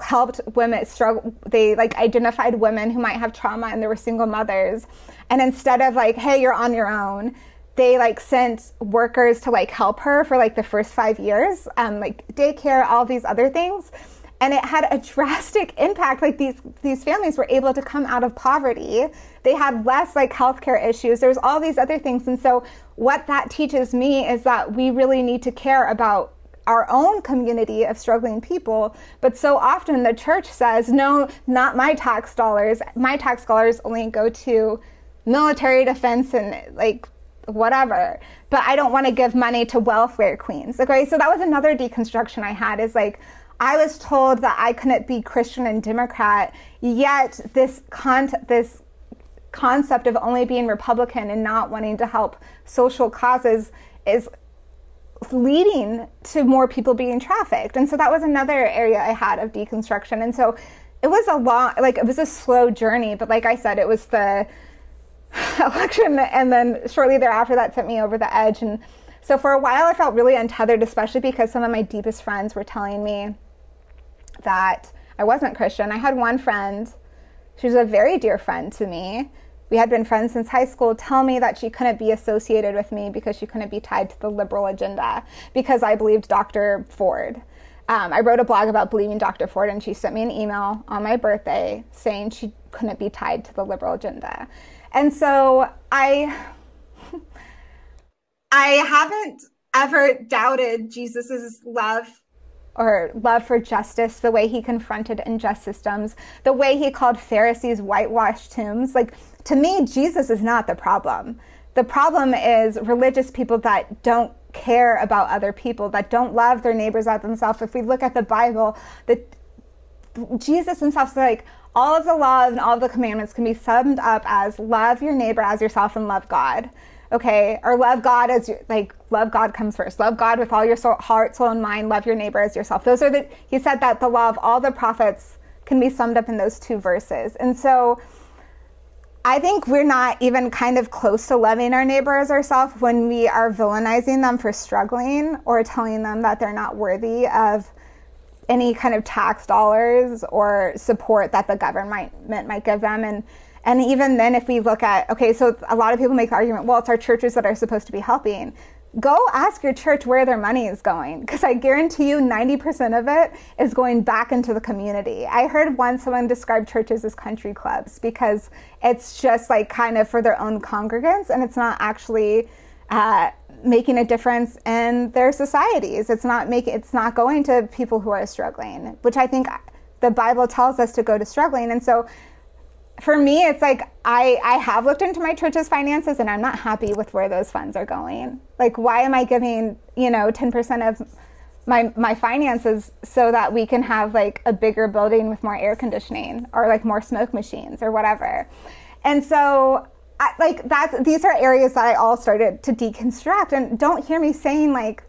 helped women struggle they like identified women who might have trauma and they were single mothers. And instead of like hey you're on your own they like sent workers to like help her for like the first five years um, like daycare all these other things. And it had a drastic impact. Like these these families were able to come out of poverty. They had less like healthcare issues. There's all these other things. And so what that teaches me is that we really need to care about our own community of struggling people but so often the church says no not my tax dollars. My tax dollars only go to military defense and like whatever. But i don't want to give money to welfare queens. Okay so that was another deconstruction i had is like I was told that I couldn't be Christian and Democrat, yet this con- this concept of only being Republican and not wanting to help social causes is leading to more people being trafficked. And so that was another area I had of deconstruction. And so it was a long, like, it was a slow journey, but like I said, it was the election. And then shortly thereafter, that sent me over the edge. And so for a while, I felt really untethered, especially because some of my deepest friends were telling me that I wasn't Christian. I had one friend, she was a very dear friend to me. We had been friends since high school, tell me that she couldn't be associated with me because she couldn't be tied to the liberal agenda because I believed Dr. Ford. Um, I wrote a blog about believing Dr. Ford, and she sent me an email on my birthday saying she couldn't be tied to the liberal agenda. And so I, I haven't ever doubted Jesus's love or love for justice, the way he confronted unjust systems, the way he called Pharisees whitewashed tombs. Like, to me, Jesus is not the problem. The problem is religious people that don't care about other people, that don't love their neighbors as themselves. If we look at the Bible, the Jesus himself is like, all of the laws and all of the commandments can be summed up as love your neighbor as yourself and love God okay or love god as like love god comes first. Love god with all your soul, heart soul and mind. Love your neighbor as yourself. Those are the he said that the law of all the prophets can be summed up in those two verses. And so i think we're not even kind of close to loving our neighbor as ourselves when we are villainizing them for struggling or telling them that they're not worthy of any kind of tax dollars or support that the government might give them. And and even then, if we look at, okay, so a lot of people make the argument, well, it's our churches that are supposed to be helping. Go ask your church where their money is going, because I guarantee you 90% of it is going back into the community. I heard once someone describe churches as country clubs because it's just like kind of for their own congregants and it's not actually. Uh, making a difference in their societies. It's not making it's not going to people who are struggling, which I think the Bible tells us to go to struggling. And so for me, it's like I, I have looked into my church's finances and I'm not happy with where those funds are going. Like, why am I giving, you know, 10% of my, my finances so that we can have like a bigger building with more air conditioning or like more smoke machines or whatever? And so, I, like, that's, these are areas that I all started to deconstruct. And don't hear me saying, like,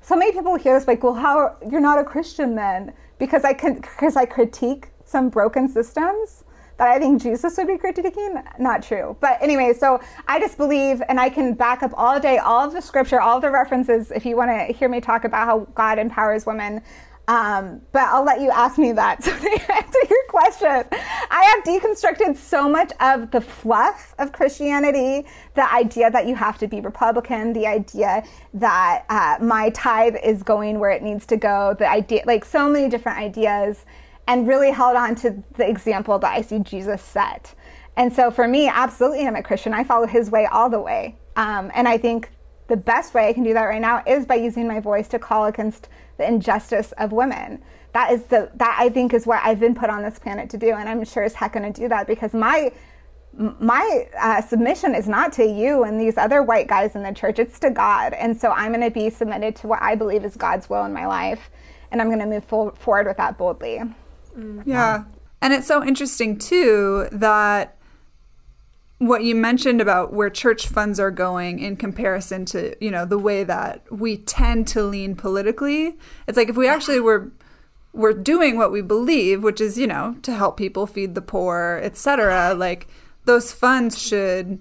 so many people hear this, like, well, how, you're not a Christian then? Because I can, because I critique some broken systems that I think Jesus would be critiquing. Not true. But anyway, so I just believe, and I can back up all day, all of the scripture, all the references, if you want to hear me talk about how God empowers women. Um, but I'll let you ask me that. So to answer your question, I have deconstructed so much of the fluff of Christianity, the idea that you have to be Republican, the idea that uh, my tithe is going where it needs to go, the idea, like so many different ideas and really held on to the example that I see Jesus set. And so for me, absolutely, I'm a Christian. I follow his way all the way. Um, and I think the best way I can do that right now is by using my voice to call against the injustice of women. That is the that I think is what I've been put on this planet to do, and I'm sure as heck going to do that because my my uh, submission is not to you and these other white guys in the church; it's to God. And so I'm going to be submitted to what I believe is God's will in my life, and I'm going to move forward with that boldly. Mm. Yeah. And it's so interesting, too, that what you mentioned about where church funds are going in comparison to, you know, the way that we tend to lean politically. It's like if we actually were we're doing what we believe, which is, you know, to help people feed the poor, etc. Like those funds should,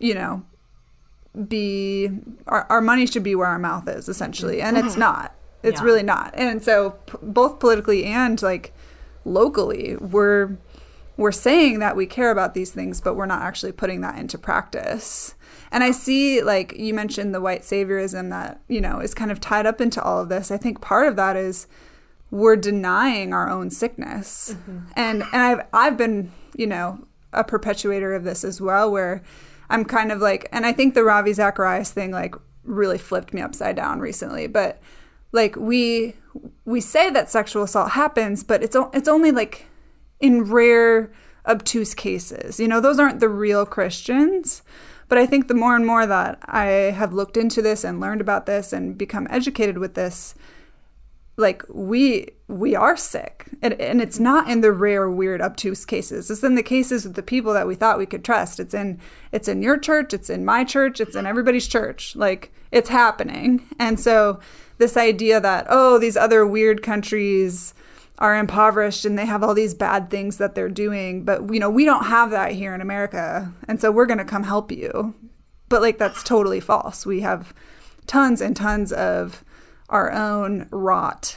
you know, be our, our money should be where our mouth is essentially, and it's mm-hmm. not. It's yeah. really not. And so p- both politically and like locally we're we're saying that we care about these things but we're not actually putting that into practice. And i see like you mentioned the white saviorism that you know is kind of tied up into all of this. I think part of that is we're denying our own sickness. Mm-hmm. And and I've I've been, you know, a perpetuator of this as well where I'm kind of like and I think the Ravi Zacharias thing like really flipped me upside down recently, but like we we say that sexual assault happens, but it's o- it's only like in rare obtuse cases. You know, those aren't the real Christians. But I think the more and more that I have looked into this and learned about this and become educated with this, like we we are sick and, and it's not in the rare weird obtuse cases it's in the cases with the people that we thought we could trust it's in it's in your church it's in my church it's in everybody's church like it's happening and so this idea that oh these other weird countries are impoverished and they have all these bad things that they're doing but you know we don't have that here in america and so we're going to come help you but like that's totally false we have tons and tons of our own rot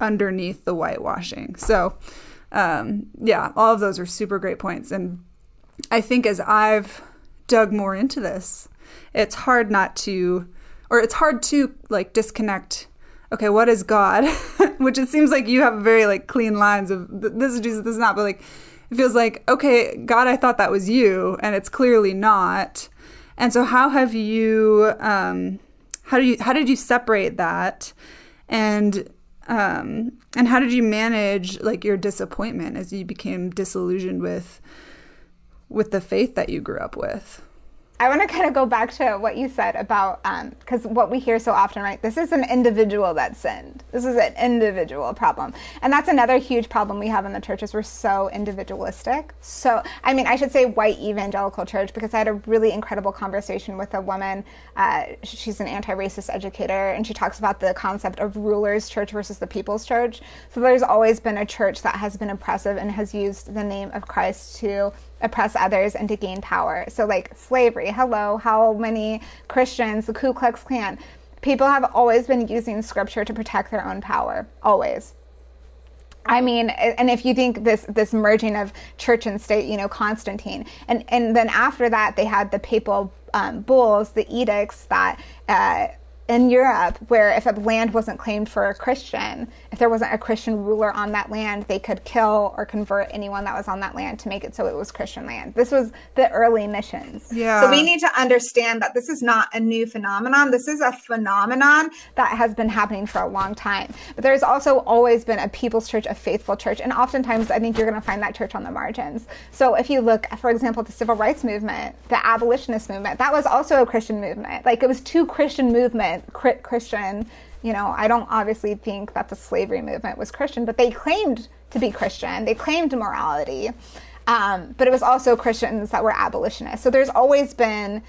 underneath the whitewashing. So, um, yeah, all of those are super great points. And I think as I've dug more into this, it's hard not to, or it's hard to like disconnect. Okay, what is God? Which it seems like you have very like clean lines of this is Jesus, this is not, but like it feels like okay, God, I thought that was you, and it's clearly not. And so, how have you? Um, how do you? How did you separate that? And um, and how did you manage like your disappointment as you became disillusioned with with the faith that you grew up with? I want to kind of go back to what you said about because um, what we hear so often, right? This is an individual that sinned. This is an individual problem, and that's another huge problem we have in the church is we're so individualistic. So, I mean, I should say white evangelical church because I had a really incredible conversation with a woman. Uh, she's an anti-racist educator, and she talks about the concept of rulers' church versus the people's church. So, there's always been a church that has been oppressive and has used the name of Christ to oppress others and to gain power. So, like slavery, hello, how many Christians, the Ku Klux Klan, people have always been using scripture to protect their own power, always. I mean, and if you think this this merging of church and state, you know, Constantine, and and then after that they had the papal um, bulls, the edicts that. Uh, in Europe, where if a land wasn't claimed for a Christian, if there wasn't a Christian ruler on that land, they could kill or convert anyone that was on that land to make it so it was Christian land. This was the early missions. Yeah. So we need to understand that this is not a new phenomenon. This is a phenomenon that has been happening for a long time. But there's also always been a people's church, a faithful church. And oftentimes I think you're going to find that church on the margins. So if you look, for example, the civil rights movement, the abolitionist movement, that was also a Christian movement. Like it was two Christian movements Christian. You know, I don't obviously think that the slavery movement was Christian, but they claimed to be Christian. They claimed morality. Um, but it was also Christians that were abolitionists. So there's always been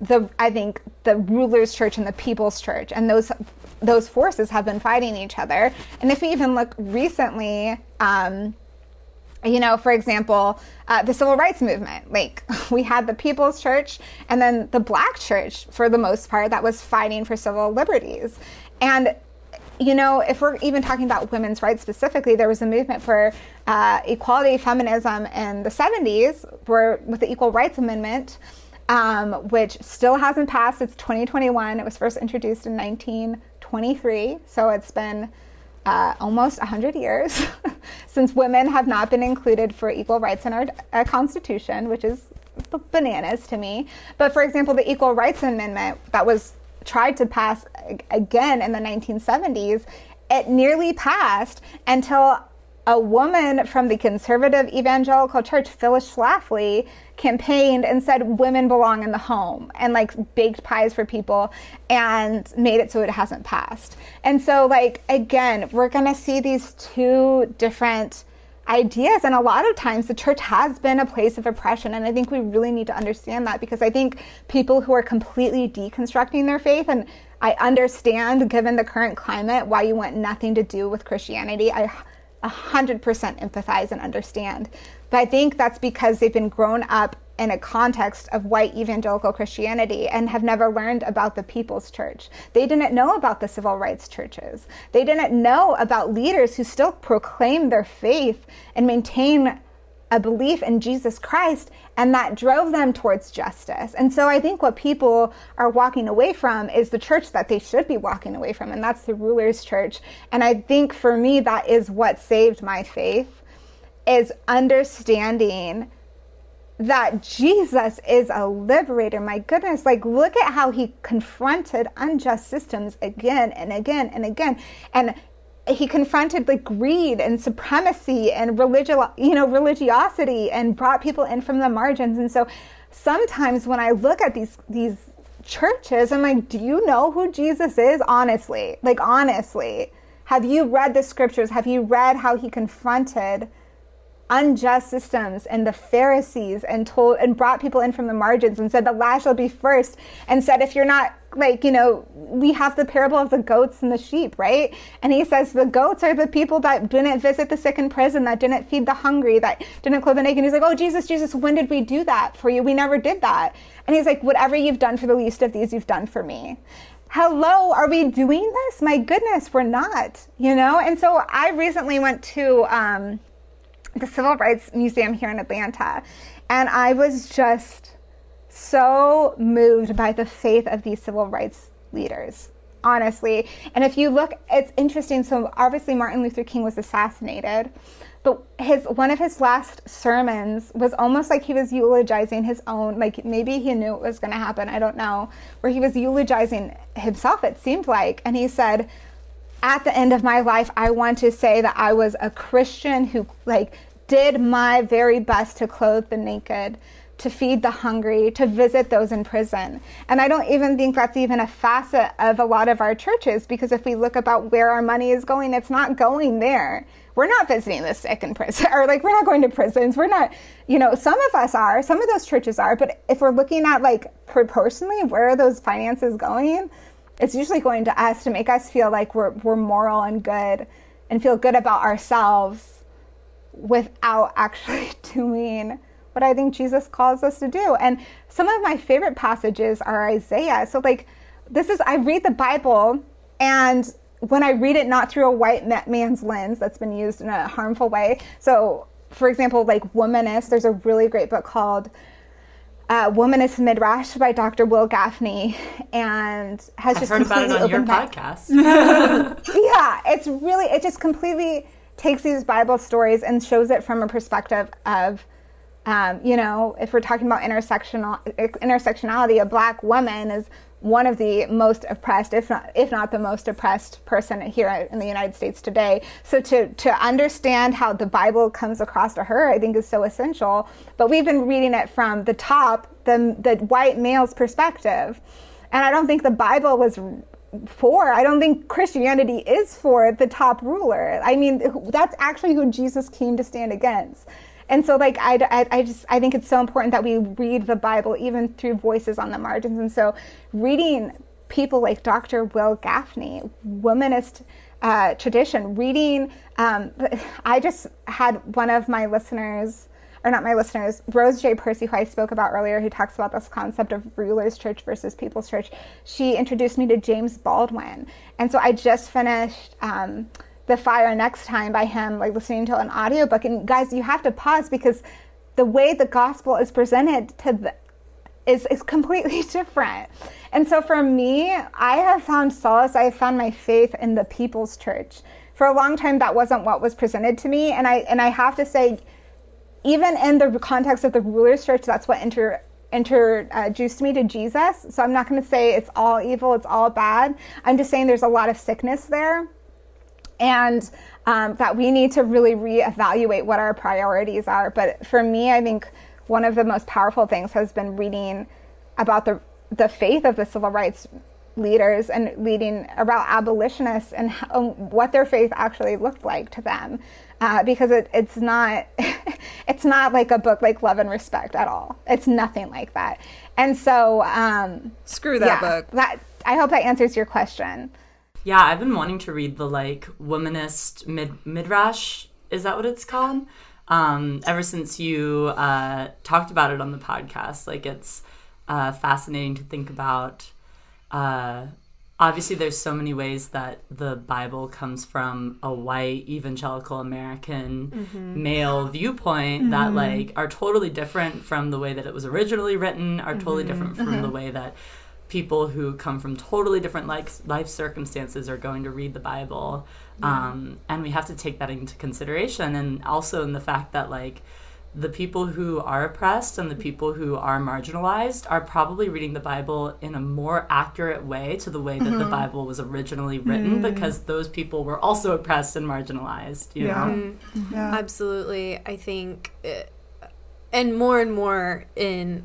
the I think the rulers' church and the people's church, and those those forces have been fighting each other. And if we even look recently, um, you know, for example, uh, the civil rights movement. Like, we had the People's Church and then the Black Church, for the most part, that was fighting for civil liberties. And, you know, if we're even talking about women's rights specifically, there was a movement for uh, equality, feminism in the 70s, where, with the Equal Rights Amendment, um, which still hasn't passed. It's 2021. It was first introduced in 1923. So it's been uh, almost 100 years since women have not been included for equal rights in our uh, Constitution, which is bananas to me. But for example, the Equal Rights Amendment that was tried to pass again in the 1970s, it nearly passed until a woman from the conservative evangelical church, Phyllis Schlafly, campaigned and said women belong in the home and like baked pies for people and made it so it hasn't passed. And so, like, again, we're going to see these two different ideas. And a lot of times the church has been a place of oppression. And I think we really need to understand that because I think people who are completely deconstructing their faith and I understand, given the current climate, why you want nothing to do with Christianity. I 100% empathize and understand. But I think that's because they've been grown up in a context of white evangelical Christianity and have never learned about the people's church. They didn't know about the civil rights churches. They didn't know about leaders who still proclaim their faith and maintain a belief in Jesus Christ and that drove them towards justice. And so I think what people are walking away from is the church that they should be walking away from, and that's the ruler's church. And I think for me, that is what saved my faith is understanding that Jesus is a liberator. My goodness, like look at how he confronted unjust systems again and again and again. And he confronted like greed and supremacy and religion, you know, religiosity and brought people in from the margins. And so sometimes when I look at these these churches, I'm like, do you know who Jesus is? Honestly, like honestly, have you read the scriptures? Have you read how he confronted unjust systems and the Pharisees and told and brought people in from the margins and said the last shall be first and said if you're not like you know we have the parable of the goats and the sheep right? And he says the goats are the people that didn't visit the sick in prison that didn't feed the hungry that didn't clothe the naked. And he's like oh jesus jesus when did we do that for you? We never did that. And he's like whatever you've done for the least of these you've done for me. Hello are we doing this? My goodness we're not you know? And so i recently went to um, the Civil Rights Museum here in Atlanta. And I was just so moved by the faith of these civil rights leaders, honestly. And if you look, it's interesting. So obviously, Martin Luther King was assassinated. But his one of his last sermons was almost like he was eulogizing his own, like maybe he knew it was going to happen. I don't know. Where he was eulogizing himself, it seemed like, and he said, at the end of my life, I want to say that I was a Christian who like did my very best to clothe the naked, to feed the hungry, to visit those in prison. And I don't even think that's even a facet of a lot of our churches because if we look about where our money is going, it's not going there. We're not visiting the sick in prison or like we're not going to prisons. We're not, you know, some of us are, some of those churches are, but if we're looking at like proportionally where are those finances going, it's usually going to us to make us feel like we're, we're moral and good and feel good about ourselves without actually doing what I think Jesus calls us to do. And some of my favorite passages are Isaiah. So, like, this is, I read the Bible, and when I read it not through a white man's lens that's been used in a harmful way. So, for example, like Womanist, there's a really great book called uh, Womanist Midrash by Dr. Wil Gafney and has I've just heard about it on your that. podcast. yeah, it's really it just completely takes these Bible stories and shows it from a perspective of, um, you know, if we're talking about intersectional intersectionality, a black woman is one of the most oppressed, if not if not the most oppressed person here in the United States today. So to to understand how the Bible comes across to her, I think is so essential. But we've been reading it from the top, the the white male's perspective, and I don't think the Bible was for. I don't think Christianity is for the top ruler. I mean, that's actually who Jesus came to stand against. And so, like, I, I, I, just, I think it's so important that we read the Bible even through voices on the margins. And so, reading people like Dr. Wil Gafney womanist uh, tradition, reading, um, I just had one of my listeners, or not my listeners, Rose J. Percy, who I spoke about earlier, who talks about this concept of rulers' church versus people's church. She introduced me to James Baldwin. And so, I just finished. Um, the Fire Next Time by him, like listening to an audiobook. And guys, you have to pause because the way the gospel is presented to the, is, is completely different. And so for me, I have found solace, I have found my faith in the people's church. For a long time, that wasn't what was presented to me. And I, and I have to say, even in the context of the ruler's church, that's what inter, introduced me to Jesus. So I'm not going to say it's all evil, it's all bad. I'm just saying there's a lot of sickness there and um, that we need to really reevaluate what our priorities are. But for me, I think one of the most powerful things has been reading about the the faith of the civil rights leaders and reading about abolitionists and how, what their faith actually looked like to them. Uh, because it, it's not it's not like a book like Love and Respect at all. It's nothing like that. And so um, screw that yeah, book. That I hope that answers your question. Yeah, I've been wanting to read the like womanist mid midrash. Is that what it's called? Um, ever since you uh, talked about it on the podcast, like it's uh, fascinating to think about uh, obviously there's so many ways that the bible comes from a white evangelical american Mm-hmm. male viewpoint that like are totally different from the way that it was originally written are totally different from the way that people who come from totally different life, life circumstances are going to read the bible um, and we have to take that into consideration and also in the fact that like the people who are oppressed and the people who are marginalized are probably reading the Bible in a more accurate way to the way that the Bible was originally written because those people were also oppressed and marginalized. You Yeah. know? Yeah. Absolutely. I think, uh, and more and more in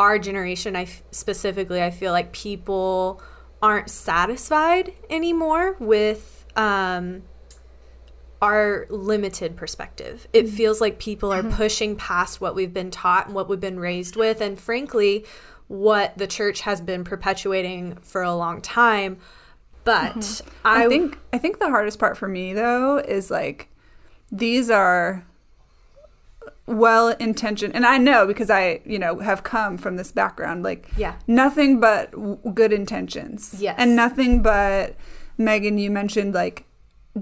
our generation, I f- specifically, I feel like people aren't satisfied anymore with um, our limited perspective. It mm-hmm. feels like people are mm-hmm. pushing past what we've been taught and what we've been raised with, and frankly, what the church has been perpetuating for a long time. But mm-hmm. I think I think the hardest part for me though is like these are well intentioned and I know because I, you know, have come from this background like Yeah. nothing but w- good intentions. Yes. And nothing but Megan you mentioned like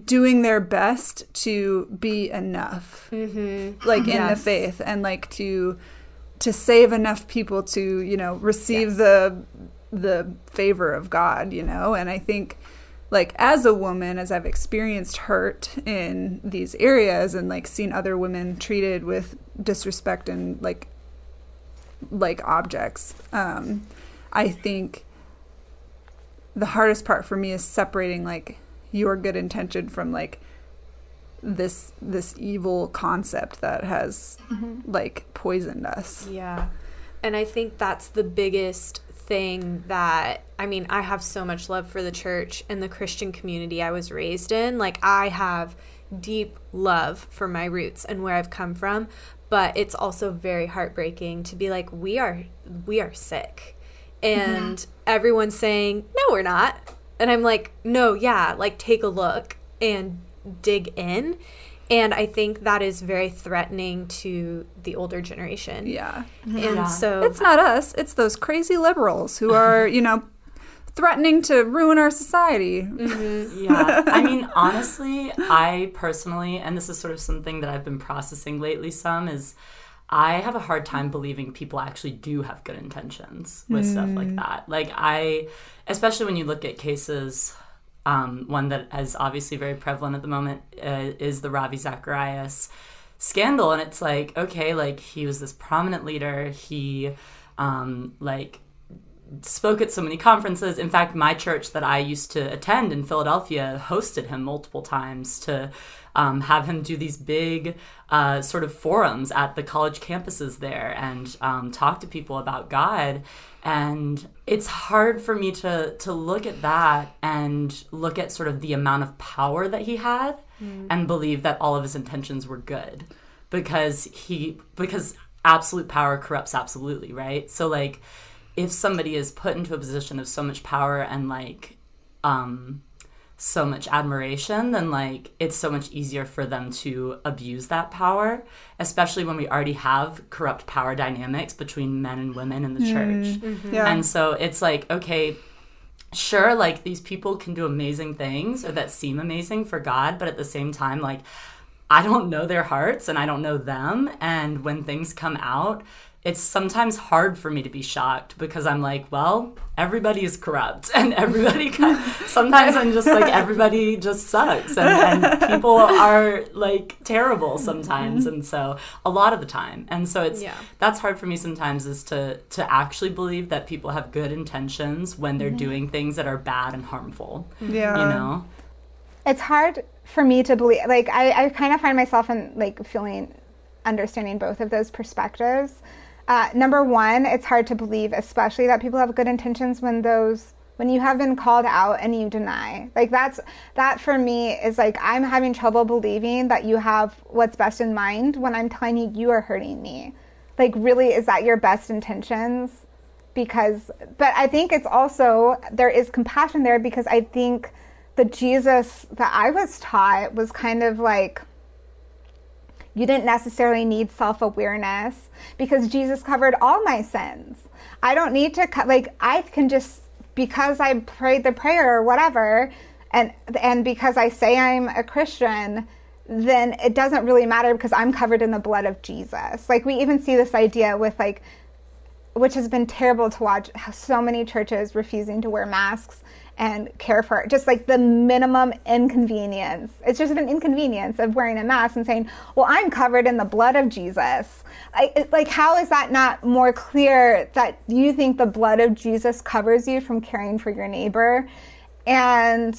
doing their best to be enough. Mm-hmm. Like in the faith and like to to save enough people to, you know, receive the the favor of God, you know? And I think like as a woman as I've experienced hurt in these areas and like seen other women treated with disrespect and like like objects, um I think the hardest part for me is separating like your good intention from like this this evil concept that has like poisoned us. Yeah. And I think that's the biggest thing that I mean, I have so much love for the church and the Christian community I was raised in. Like I have deep love for my roots and where I've come from, but it's also very heartbreaking to be like we are we are sick. And mm-hmm. everyone's saying, "No, we're not." And I'm like, "No, yeah, like take a look and dig in." And I think that is very threatening to the older generation. Yeah. Mm-hmm. And Yeah. so It's not us, it's those crazy liberals who are, you know, threatening to ruin our society. Mm-hmm. yeah i mean honestly i personally and this is sort of something that i've been processing lately some is i have a hard time believing people actually do have good intentions with stuff like mm. that like i especially when you look at cases um, one that is obviously very prevalent at the moment uh, is the ravi zacharias scandal and it's like okay like he was this prominent leader he um, like spoke at so many conferences. In fact, my church that I used to attend in Philadelphia hosted him multiple times to um, have him do these big uh, sort of forums at the college campuses there and um, talk to people about God. And it's hard for me to to look at that and look at sort of the amount of power that he had and believe that all of his intentions were good because he because absolute power corrupts absolutely, right? So like if somebody is put into a position of so much power and like um so much admiration then like it's so much easier for them to abuse that power especially when we already have corrupt power dynamics between men and women in the mm-hmm. church mm-hmm. Yeah. and so it's like okay sure like these people can do amazing things or that seem amazing for god but at the same time like I don't know their hearts and I don't know them. And when things come out, it's sometimes hard for me to be shocked because I'm like, well, everybody is corrupt and everybody, kind sometimes I'm just like, everybody just sucks and, and people are like terrible sometimes. Mm-hmm. And so a lot of the time. And so it's, Yeah. that's hard for me sometimes is to, to actually believe that people have good intentions when they're mm-hmm. doing things that are bad and harmful, mm-hmm. yeah. you know? it's hard for me to believe like I, I kind of find myself in like feeling understanding both of those perspectives uh, number one it's hard to believe especially that people have good intentions when those when you have been called out and you deny. Like that's that for me is like i'm having trouble believing that you have what's best in mind when i'm telling you you are hurting me. Like really is that your best intentions? Because but i think it's also there is compassion there because i think the jesus that i was taught was kind of like you didn't necessarily need self-awareness because jesus covered all my sins i don't need to cut like i can just because I prayed the prayer or whatever, and and because I say I'm a Christian, then it doesn't really matter because I'm covered in the blood of Jesus. Like we even see this idea with like which has been terrible to watch so many churches refusing to wear masks and care for it. just like the minimum inconvenience. It's just an inconvenience of wearing a mask and saying, "Well, I'm covered in the blood of Jesus." I, like, how is that not more clear that you think the blood of Jesus covers you from caring for your neighbor? And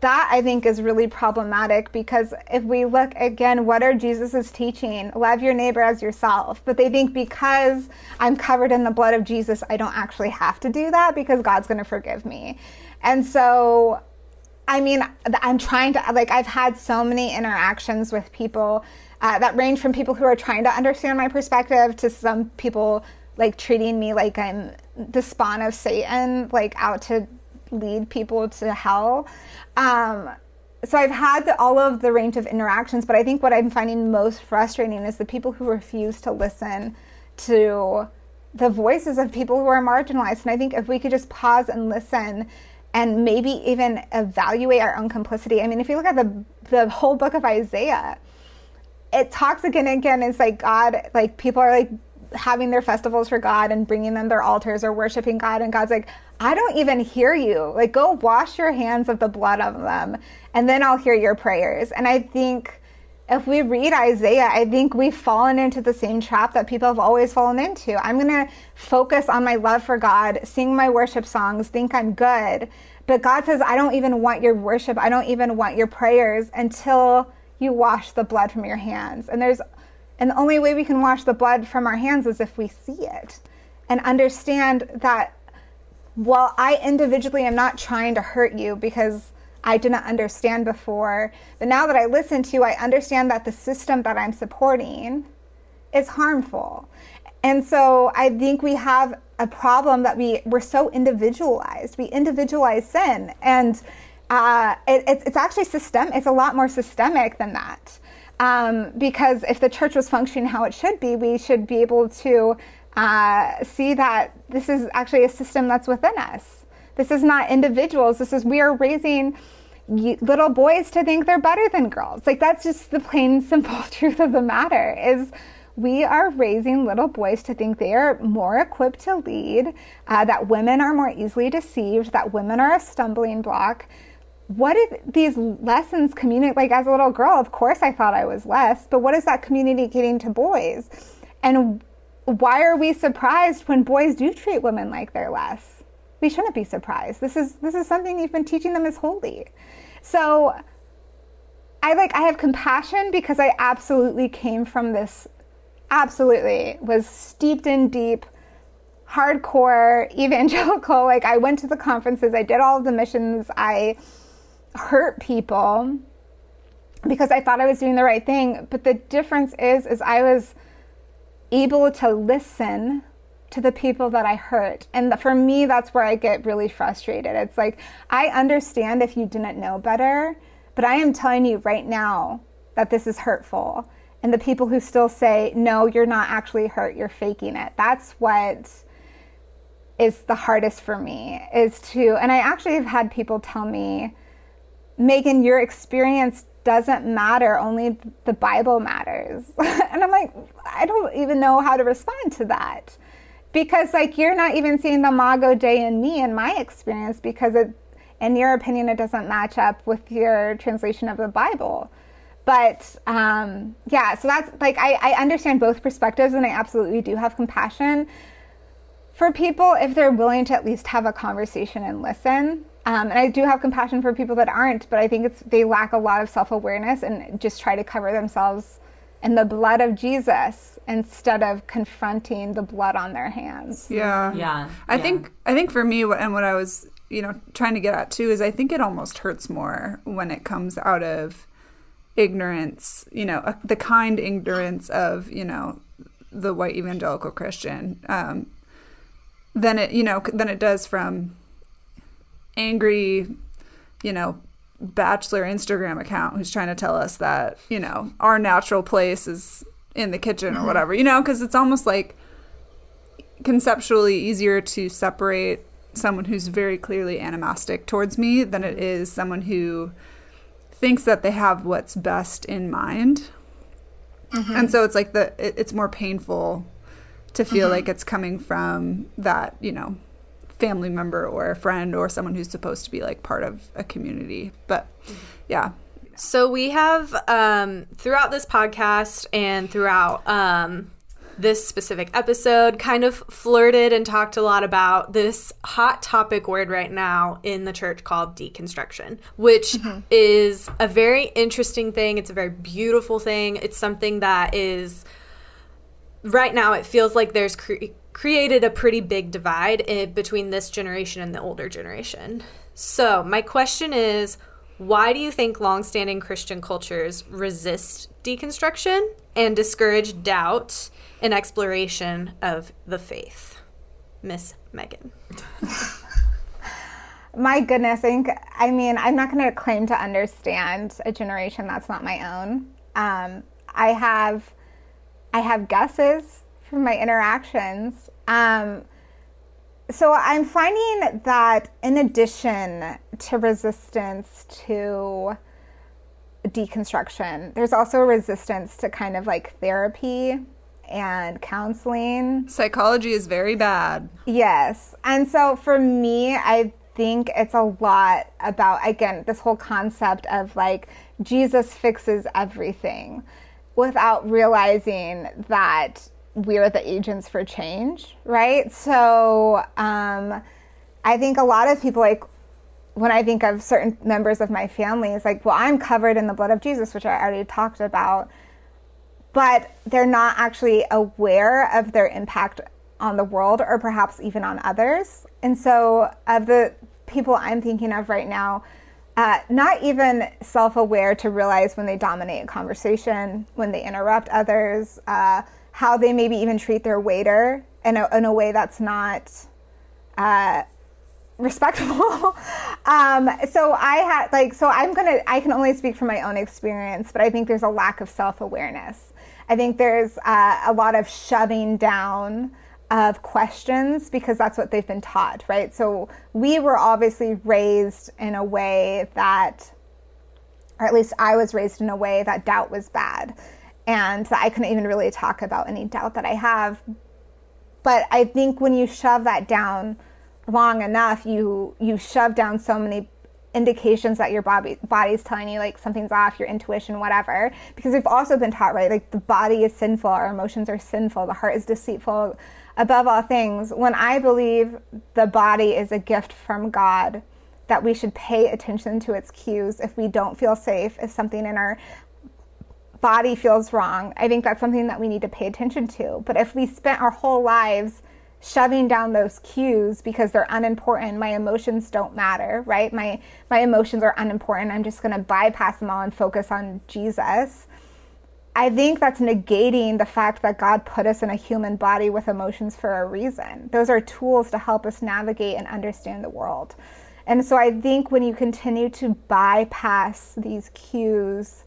that I think is really problematic because if we look again, what are Jesus's teaching? Love your neighbor as yourself. But they think because I'm covered in the blood of Jesus, I don't actually have to do that because God's going to forgive me. And so, I mean, I'm trying to, like, I've had so many interactions with people uh, that range from people who are trying to understand my perspective to some people like treating me like I'm the spawn of Satan, like out to lead people to hell. Um, so I've had the, all of the range of interactions, but I think what I'm finding most frustrating is the people who refuse to listen to the voices of people who are marginalized. And I think if we could just pause and listen and maybe even evaluate our own complicity. I mean, if you look at the the whole book of Isaiah, it talks again and again. It's like God, like people are like having their festivals for God and bringing them their altars or worshiping God, and God's like, I don't even hear you. Like, go wash your hands of the blood of them, and then I'll hear your prayers. And I think if we read Isaiah, I think we've fallen into the same trap that people have always fallen into. I'm going to focus on my love for God, sing my worship songs, think I'm good. But God says, I don't even want your worship. I don't even want your prayers until you wash the blood from your hands. And there's and the only way we can wash the blood from our hands is if we see it and understand that while I individually am not trying to hurt you because I didn't understand before, but now that I listen to you, I understand that the system that I'm supporting is harmful. And so I think we have a problem that we we're so individualized. We individualize sin, and uh, it, it's, it's actually system. It's a lot more systemic than that. Um, because if the church was functioning how it should be, we should be able to uh, see that this is actually a system that's within us. This is not individuals. This is we are raising little boys to think they're better than girls. Like that's just the plain simple truth of the matter is we are raising little boys to think they are more equipped to lead, uh, that women are more easily deceived, that women are a stumbling block, what did these lessons communicate? Like as a little girl, of course I thought I was less, but what is that communicating to boys? And why are we surprised when boys do treat women like they're less? We shouldn't be surprised. This is this is something you've been teaching them is holy. So I like I have compassion because I absolutely came from this absolutely was steeped in deep hardcore evangelical like I went to the conferences, I did all the missions, I hurt people because I thought I was doing the right thing. But the difference is, is I was able to listen to the people that I hurt. And for me, that's where I get really frustrated. It's like, I understand if you didn't know better, but I am telling you right now that this is hurtful. And the people who still say, no, you're not actually hurt, you're faking it. That's what is the hardest for me is to, and I actually have had people tell me, Megan, your experience doesn't matter, only the Bible matters. and I'm like, I don't even know how to respond to that. Because, like, you're not even seeing the imago Dei in me in my experience because, it, in your opinion, it doesn't match up with your translation of the Bible. But um, yeah, so that's like, I, I understand both perspectives and I absolutely do have compassion for people if they're willing to at least have a conversation and listen um, and I do have compassion for people that aren't, but I think it's they lack a lot of self awareness and just try to cover themselves in the blood of Jesus instead of confronting the blood on their hands. Yeah, yeah. I yeah. think I think for me, and what I was you know trying to get at too is I think it almost hurts more when it comes out of ignorance. You know, the kind ignorance of you know the white evangelical Christian. Um, than it you know than it does from angry, you know, bachelor Instagram account who's trying to tell us that, you know, our natural place is in the kitchen or mm-hmm. whatever, you know, because it's almost like conceptually easier to separate someone who's very clearly animastic towards me than it mm-hmm. is someone who thinks that they have what's best in mind. Mm-hmm. And so it's like the it, it's more painful to feel mm-hmm. like it's coming from that, you know, family member or a friend or someone who's supposed to be like part of a community. But yeah. So we have um, throughout this podcast and throughout um, this specific episode kind of flirted and talked a lot about this hot topic word right now in the church called deconstruction, which is a very interesting thing. It's a very beautiful thing. It's something that is right now it feels like there's cre- created a pretty big divide in, between this generation and the older generation. So, my question is why do you think longstanding Christian cultures resist deconstruction and discourage doubt and exploration of the faith? Miss Megan. My goodness, I think, I mean, I'm not going to claim to understand a generation that's not my own. Um, I have, I have guesses from my interactions. Um, so I'm finding that in addition to resistance to deconstruction, there's also a resistance to kind of like therapy and counseling. Psychology is very bad. Yes. And so for me, I think it's a lot about, again, this whole concept of like Jesus fixes everything without realizing that we're the agents for change, right? So um, I think a lot of people, like, when I think of certain members of my family, it's like, well, I'm covered in the blood of Jesus, which I already talked about, but they're not actually aware of their impact on the world or perhaps even on others. And so, of the people I'm thinking of right now, uh, not even self aware to realize when they dominate a conversation, when they interrupt others, uh, how they maybe even treat their waiter in a, in a way that's not uh, respectful. um, so I had like, so I'm gonna, I can only speak from my own experience, but I think there's a lack of self awareness. I think there's uh, a lot of shoving down of questions because that's what they've been taught, right? So we were obviously raised in a way that, or at least I was raised in a way that doubt was bad. And that I couldn't even really talk about any doubt that I have. But I think when you shove that down long enough, you you shove down so many indications that your body body's telling you like something's off, your intuition, whatever. Because we've also been taught, right? Like the body is sinful, our emotions are sinful, the heart is deceitful above all things. When I believe the body is a gift from God, that we should pay attention to its cues if we don't feel safe, if something in our body feels wrong, I think that's something that we need to pay attention to. But if we spent our whole lives shoving down those cues because they're unimportant, my emotions don't matter, right? My my emotions are unimportant. I'm just going to bypass them all and focus on Jesus. I think that's negating the fact that God put us in a human body with emotions for a reason. Those are tools to help us navigate and understand the world. And so I think when you continue to bypass these cues,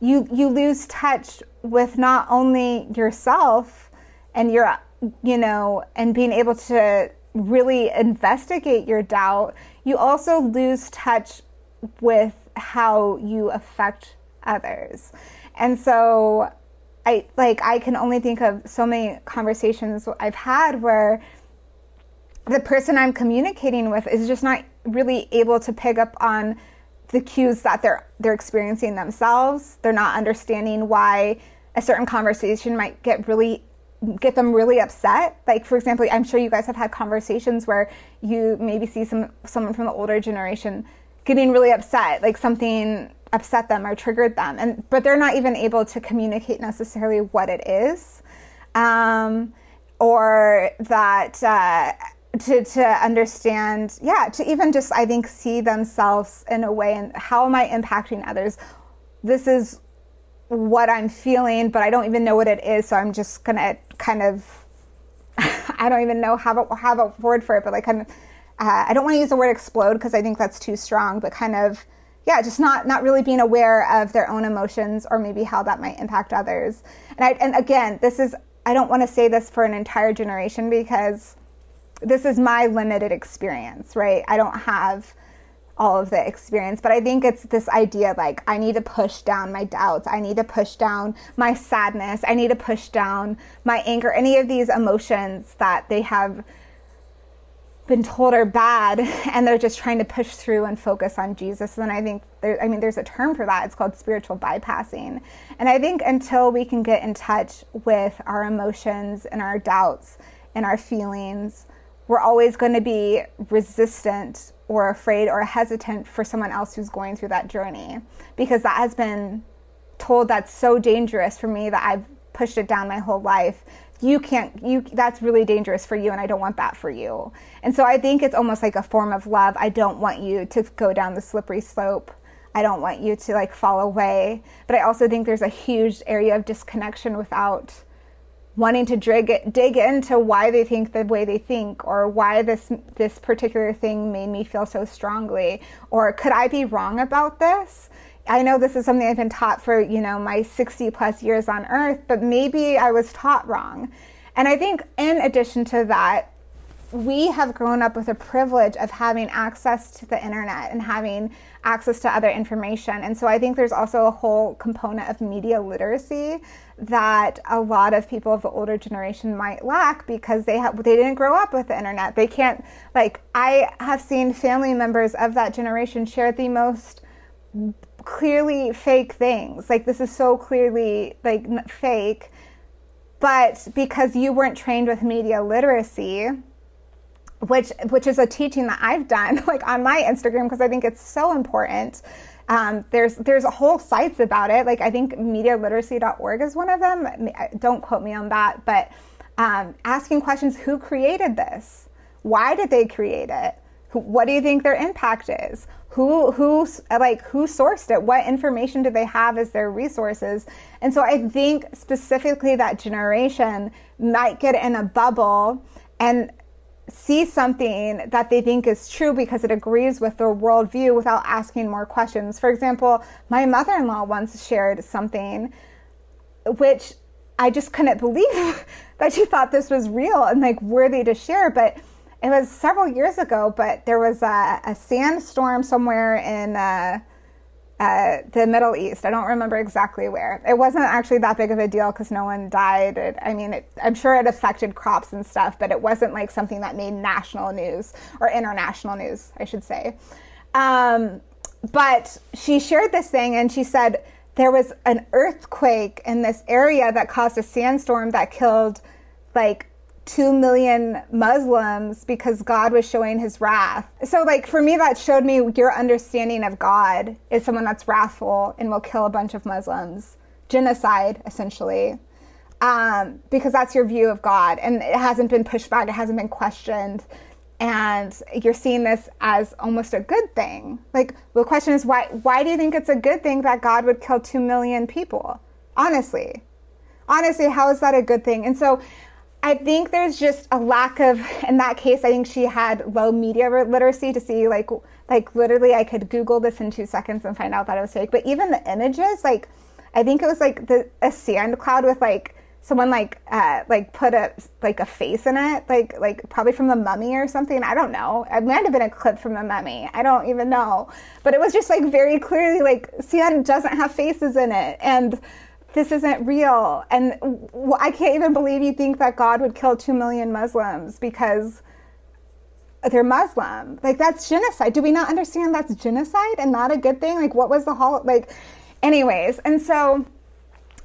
you you lose touch with not only yourself and your you know and being able to really investigate your doubt you also lose touch with how you affect others. And so i like i can only think of so many conversations i've had where the person i'm communicating with is just not really able to pick up on the cues that they're they're experiencing themselves. They're not understanding why a certain conversation might get really get them really upset. Like for example, I'm sure you guys have had conversations where you maybe see some someone from the older generation getting really upset, like something upset them or triggered them, and but they're not even able to communicate necessarily what it is, um, or that. Uh, to to understand yeah to even just i think see themselves in a way and how am i impacting others? This is what i'm feeling but i don't even know what it is so i'm just gonna kind of i don't even know have a have a word for it but like kind of uh, i don't want to use the word explode because i think that's too strong but kind of yeah just not not really being aware of their own emotions or maybe how that might impact others. And i and again this is i don't want to say this for an entire generation because this is my limited experience, right? I don't have all of the experience, but I think it's this idea like I need to push down my doubts, I need to push down my sadness, I need to push down my anger, any of these emotions that they have been told are bad and they're just trying to push through and focus on Jesus. And I think there, I mean, there's a term for that. It's called spiritual bypassing. And I think until we can get in touch with our emotions and our doubts and our feelings, we're always going to be resistant or afraid or hesitant for someone else who's going through that journey. Because that has been told that's so dangerous for me that I've pushed it down my whole life. You can't you that's really dangerous for you and i don't want that for you. And so i think it's almost like a form of love. I don't want you to go down the slippery slope. I don't want you to like fall away. But i also think there's a huge area of disconnection without wanting to dig, dig into why they think the way they think or why this this particular thing made me feel so strongly or could i be wrong about this I know this is something I've been taught for, you know, my 60 plus years on earth, but maybe I was taught wrong. And I think in addition to that, we have grown up with a privilege of having access to the internet and having access to other information. And so I think there's also a whole component of media literacy that a lot of people of the older generation might lack because they have they didn't grow up with the internet. They can't like I have seen family members of that generation share the most clearly fake things. Like this is so clearly like fake. But because you weren't trained with media literacy, which which is a teaching that I've done like on my Instagram because I think it's so important. Um, there's there's whole sites about it. Like I think medialiteracy.org is one of them. Don't quote me on that, but um, asking questions: Who created this? Why did they create it? What do you think their impact is? who who like who sourced it what information do they have as their resources and so i think specifically that generation might get in a bubble and see something that they think is true because it agrees with their worldview without asking more questions. For example my mother-in-law once shared something which i just couldn't believe that she thought this was real and like worthy to share but it was several years ago, but there was a, a sandstorm somewhere in uh, uh, the Middle East. I don't remember exactly where. It wasn't actually that big of a deal because no one died. It, I mean, it, I'm sure it affected crops and stuff, but it wasn't like something that made national news or international news, I should say. Um, but she shared this thing and she said there was an earthquake in this area that caused a sandstorm that killed like 2 million Muslims because God was showing his wrath. So, like, for me, that showed me your understanding of God is someone that's wrathful and will kill a bunch of Muslims. Genocide, essentially. Um, because that's your view of God. And it hasn't been pushed back, it hasn't been questioned. And you're seeing this as almost a good thing. Like, the question is, why, why do you think it's a good thing that God would kill 2 million people? Honestly. Honestly, how is that a good thing? And so, I think there's just a lack of, in that case, I think she had low media literacy to see, like, like literally, I could Google this in two seconds and find out that it was fake. But even the images, like, I think it was like the a sand cloud with like someone like uh, like put a like a face in it, like like probably from the Mummy or something. I don't know. It might have been a clip from the Mummy. I don't even know. But it was just like very clearly like sand doesn't have faces in it, and this isn't real. And I can't even believe you think that God would kill 2 million Muslims because they're Muslim. Like, that's genocide. Do we not understand that's genocide and not a good thing? Like, what was the whole, like, anyways. And so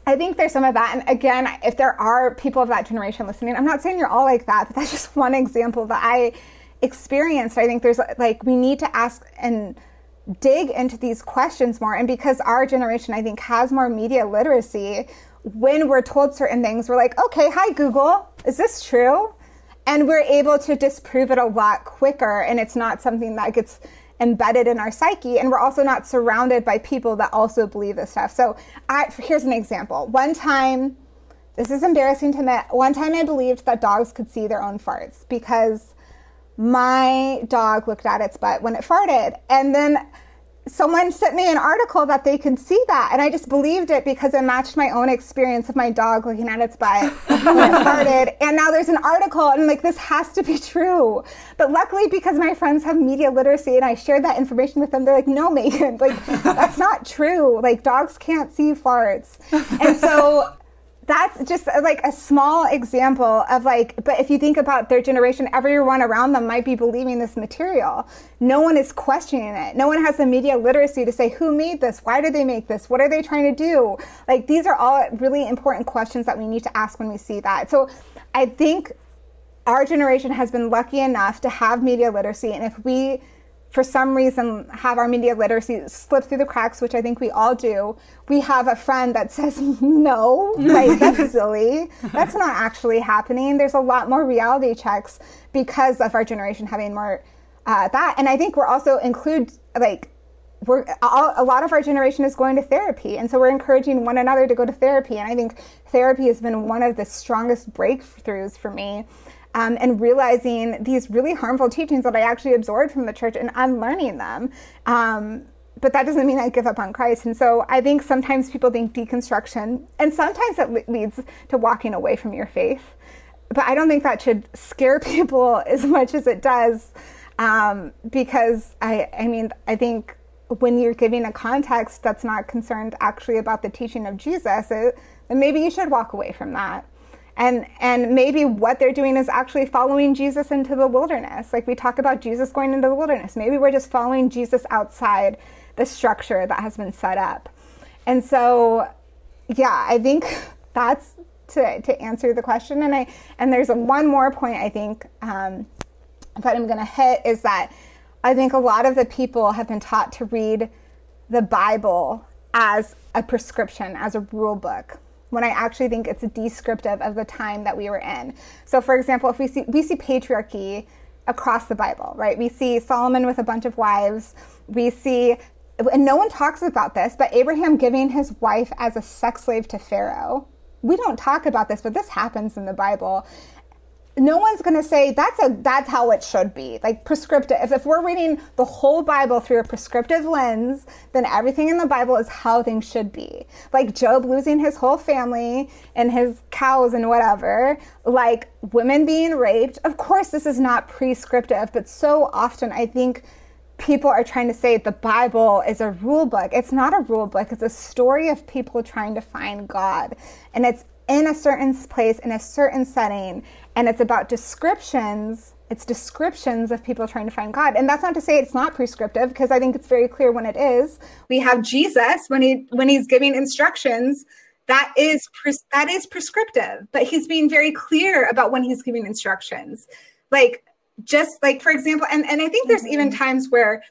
I think there's some of that. And again, if there are people of that generation listening, I'm not saying you're all like that, but that's just one example that I experienced. I think there's like, we need to ask and, dig into these questions more. And because our generation, I think, has more media literacy, when we're told certain things, we're like, okay, hi, Google, is this true? And we're able to disprove it a lot quicker. And it's not something that gets embedded in our psyche. And we're also not surrounded by people that also believe this stuff. So I, here's an example. One time, this is embarrassing to admit, one time I believed that dogs could see their own farts because my dog looked at its butt when it farted. And then someone sent me an article that they could see that and i just believed it because it matched my own experience of my dog looking at its butt when it farted. And now there's an article and I'm like this has to be true. But luckily because my friends have media literacy and i shared that information with them they're like no megan like that's not true. Like dogs can't see farts. And so that's just uh, like a small example of like but if you think about their generation everyone around them might be believing this material. No one is questioning it. No one has the media literacy to say who made this? Why did they make this? What are they trying to do? Like these are all really important questions that we need to ask when we see that. So i think our generation has been lucky enough to have media literacy and if we for some reason have our media literacy slip through the cracks, which I think we all do, we have a friend that says, no, like that's silly. That's not actually happening. There's a lot more reality checks because of our generation having more uh, that. And I think we're also include like, we're all, a lot of our generation is going to therapy and so we're encouraging one another to go to therapy and i think therapy has been one of the strongest breakthroughs for me um, and realizing these really harmful teachings that I actually absorbed from the church and unlearning them. Um, but that doesn't mean I give up on Christ. And so I think sometimes people think deconstruction, and sometimes it leads to walking away from your faith. But I don't think that should scare people as much as it does, um, because I, I mean, I think when you're giving a context that's not concerned actually about the teaching of Jesus, it, then maybe you should walk away from that and and maybe what they're doing is actually following Jesus into the wilderness. Like we talk about Jesus going into the wilderness. Maybe we're just following Jesus outside the structure that has been set up. And so yeah, I think that's to to answer the question. And I and there's one more point I think um, that I'm going to hit is that I think a lot of the people have been taught to read the Bible as a prescription, as a rule book when I actually think it's descriptive of the time that we were in. So, for example, if we see we see patriarchy across the Bible, right? We see Solomon with a bunch of wives. We see, and no one talks about this, but Abraham giving his wife as a sex slave to Pharaoh. We don't talk about this, but this happens in the Bible no one's going to say that's a that's how it should be. Like prescriptive if, if we're reading the whole bible through a prescriptive lens then everything in the bible is how things should be. Like job losing his whole family and his cows and whatever like women being raped of course this is not prescriptive but so often i think people are trying to say the bible is a rule book. It's not a rule book. It's a story of people trying to find god. And it's in a certain place in a certain setting and it's about descriptions it's descriptions of people trying to find god. And that's not to say it's not prescriptive because i think it's very clear when it is. We have jesus when he when he's giving instructions that is that is prescriptive but he's being very clear about when he's giving instructions. Like just like for example and, and i think there's mm-hmm. even times where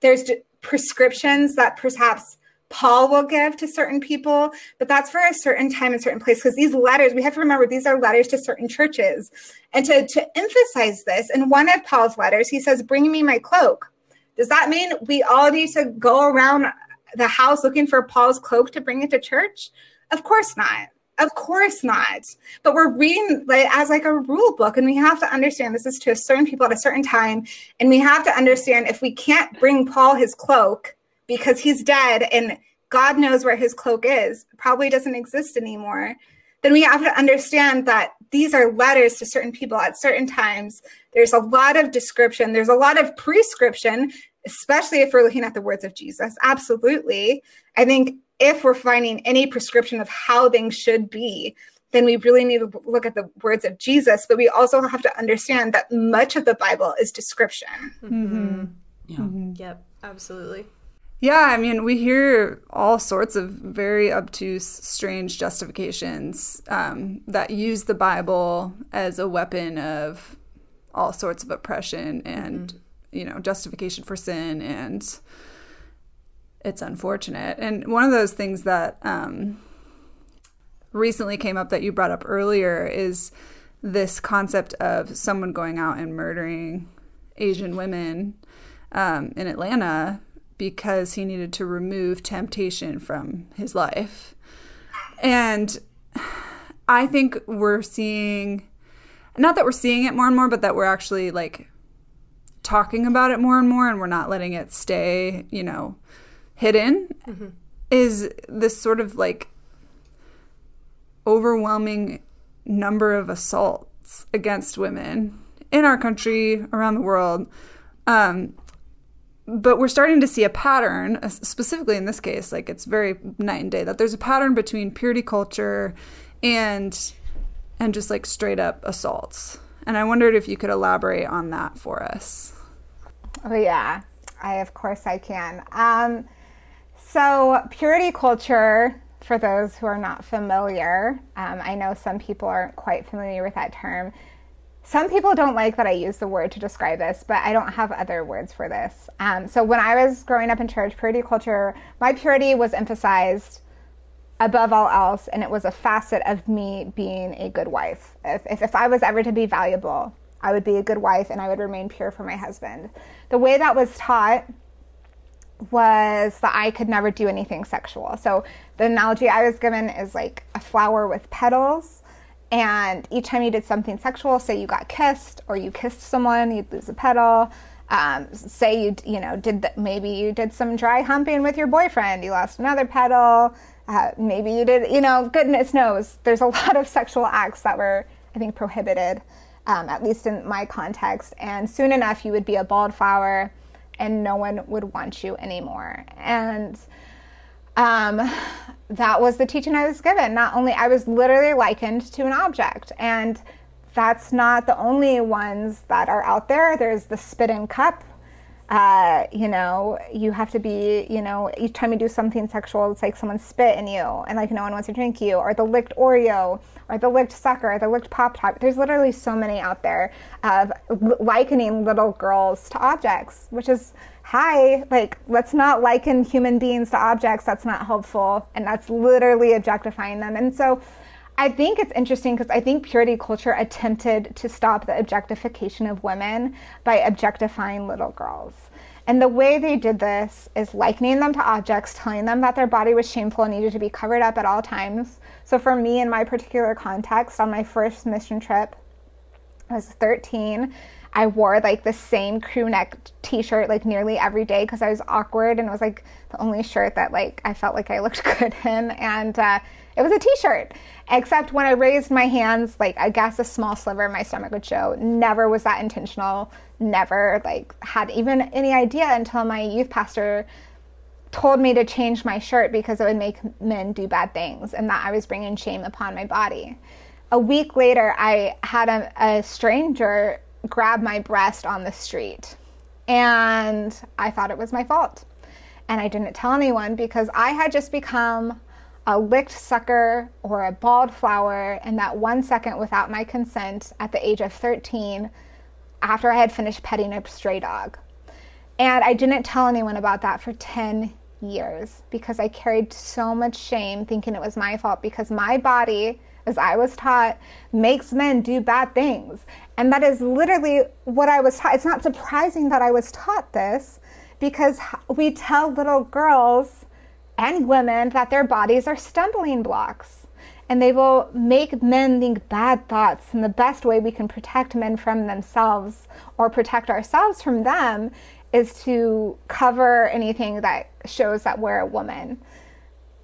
there's prescriptions that perhaps Paul will give to certain people, but that's for a certain time and certain place. Because these letters, we have to remember these are letters to certain churches. And to, to emphasize this, in one of Paul's letters, he says, Bring me my cloak. Does that mean we all need to go around the house looking for Paul's cloak to bring it to church? Of course not. Of course not. But we're reading like as like a rule book, and we have to understand this is to a certain people at a certain time, and we have to understand if we can't bring Paul his cloak, because he's dead and God knows where his cloak is, probably doesn't exist anymore, then we have to understand that these are letters to certain people at certain times. There's a lot of description, there's a lot of prescription, especially if we're looking at the words of Jesus. Absolutely. I think if we're finding any prescription of how things should be, then we really need to look at the words of Jesus, but we also have to understand that much of the Bible is description. Mm-hmm. Yeah. Mm-hmm. Yep, absolutely. Yeah, I mean, we hear all sorts of very obtuse, strange justifications um, that use the Bible as a weapon of all sorts of oppression and, mm-hmm. you know, justification for sin. And it's unfortunate. And one of those things that um, recently came up that you brought up earlier is this concept of someone going out and murdering Asian women um, in Atlanta because he needed to remove temptation from his life. And I think we're seeing, not that we're seeing it more and more, but that we're actually like talking about it more and more and we're not letting it stay, you know, hidden is this sort of like overwhelming number of assaults against women in our country, around the world. Um, but we're starting to see a pattern, uh, specifically in this case, like it's very night and day, that there's a pattern between purity culture and and just like straight up assaults. And I wondered if you could elaborate on that for us. Oh yeah, I of course I can. Um, so purity culture, for those who are not familiar, um, I know some people aren't quite familiar with that term. Some people don't like that I use the word to describe this, but I don't have other words for this. Um, so when I was growing up in church, purity culture, my purity was emphasized above all else, and it was a facet of me being a good wife. If, if, if I was ever to be valuable, I would be a good wife and I would remain pure for my husband. The way that was taught was that I could never do anything sexual. So the analogy I was given is like a flower with petals. And each time you did something sexual, say you got kissed or you kissed someone, you'd lose a petal. Um, say you you know did the, maybe you did some dry humping with your boyfriend, you lost another petal. Uh, maybe you did you know goodness knows there's a lot of sexual acts that were I think prohibited, um, at least in my context. And soon enough, you would be a bald flower, and no one would want you anymore. And um, that was the teaching I was given. Not only I was literally likened to an object, and that's not the only ones that are out there. There's the spit and cup. Uh, you know, you have to be, you know, each time you do something sexual, it's like someone spit in you and like no one wants to drink you, or the licked Oreo, or the licked sucker, or the licked Pop Tart. There's literally so many out there of likening little girls to objects, which is hi, like, let's not liken human beings to objects. That's not helpful. And that's literally objectifying them. And so I think it's interesting because I think purity culture attempted to stop the objectification of women by objectifying little girls. And the way they did this is likening them to objects, telling them that their body was shameful and needed to be covered up at all times. So, for me, in my particular context, on my first mission trip, I was 13. I wore like the same crew neck t-shirt like nearly every day because I was awkward and it was like the only shirt that like I felt like I looked good in. And uh, it was a t-shirt except when I raised my hands like I guess a small sliver of my stomach would show. Never was that intentional. Never like had even any idea until my youth pastor told me to change my shirt because it would make men do bad things and that I was bringing shame upon my body. A week later I had a, a stranger grab my breast on the street. And I thought it was my fault. And I didn't tell anyone because I had just become a licked sucker or a bald flower in that one second without my consent at the age of 13 after I had finished petting a stray dog. And I didn't tell anyone about that for 10 years because I carried so much shame thinking it was my fault because my body, as I was taught, makes men do bad things. And that is literally what I was taught. It's not surprising that I was taught this because we tell little girls and women that their bodies are stumbling blocks and they will make men think bad thoughts. And the best way we can protect men from themselves or protect ourselves from them is to cover anything that shows that we're a woman.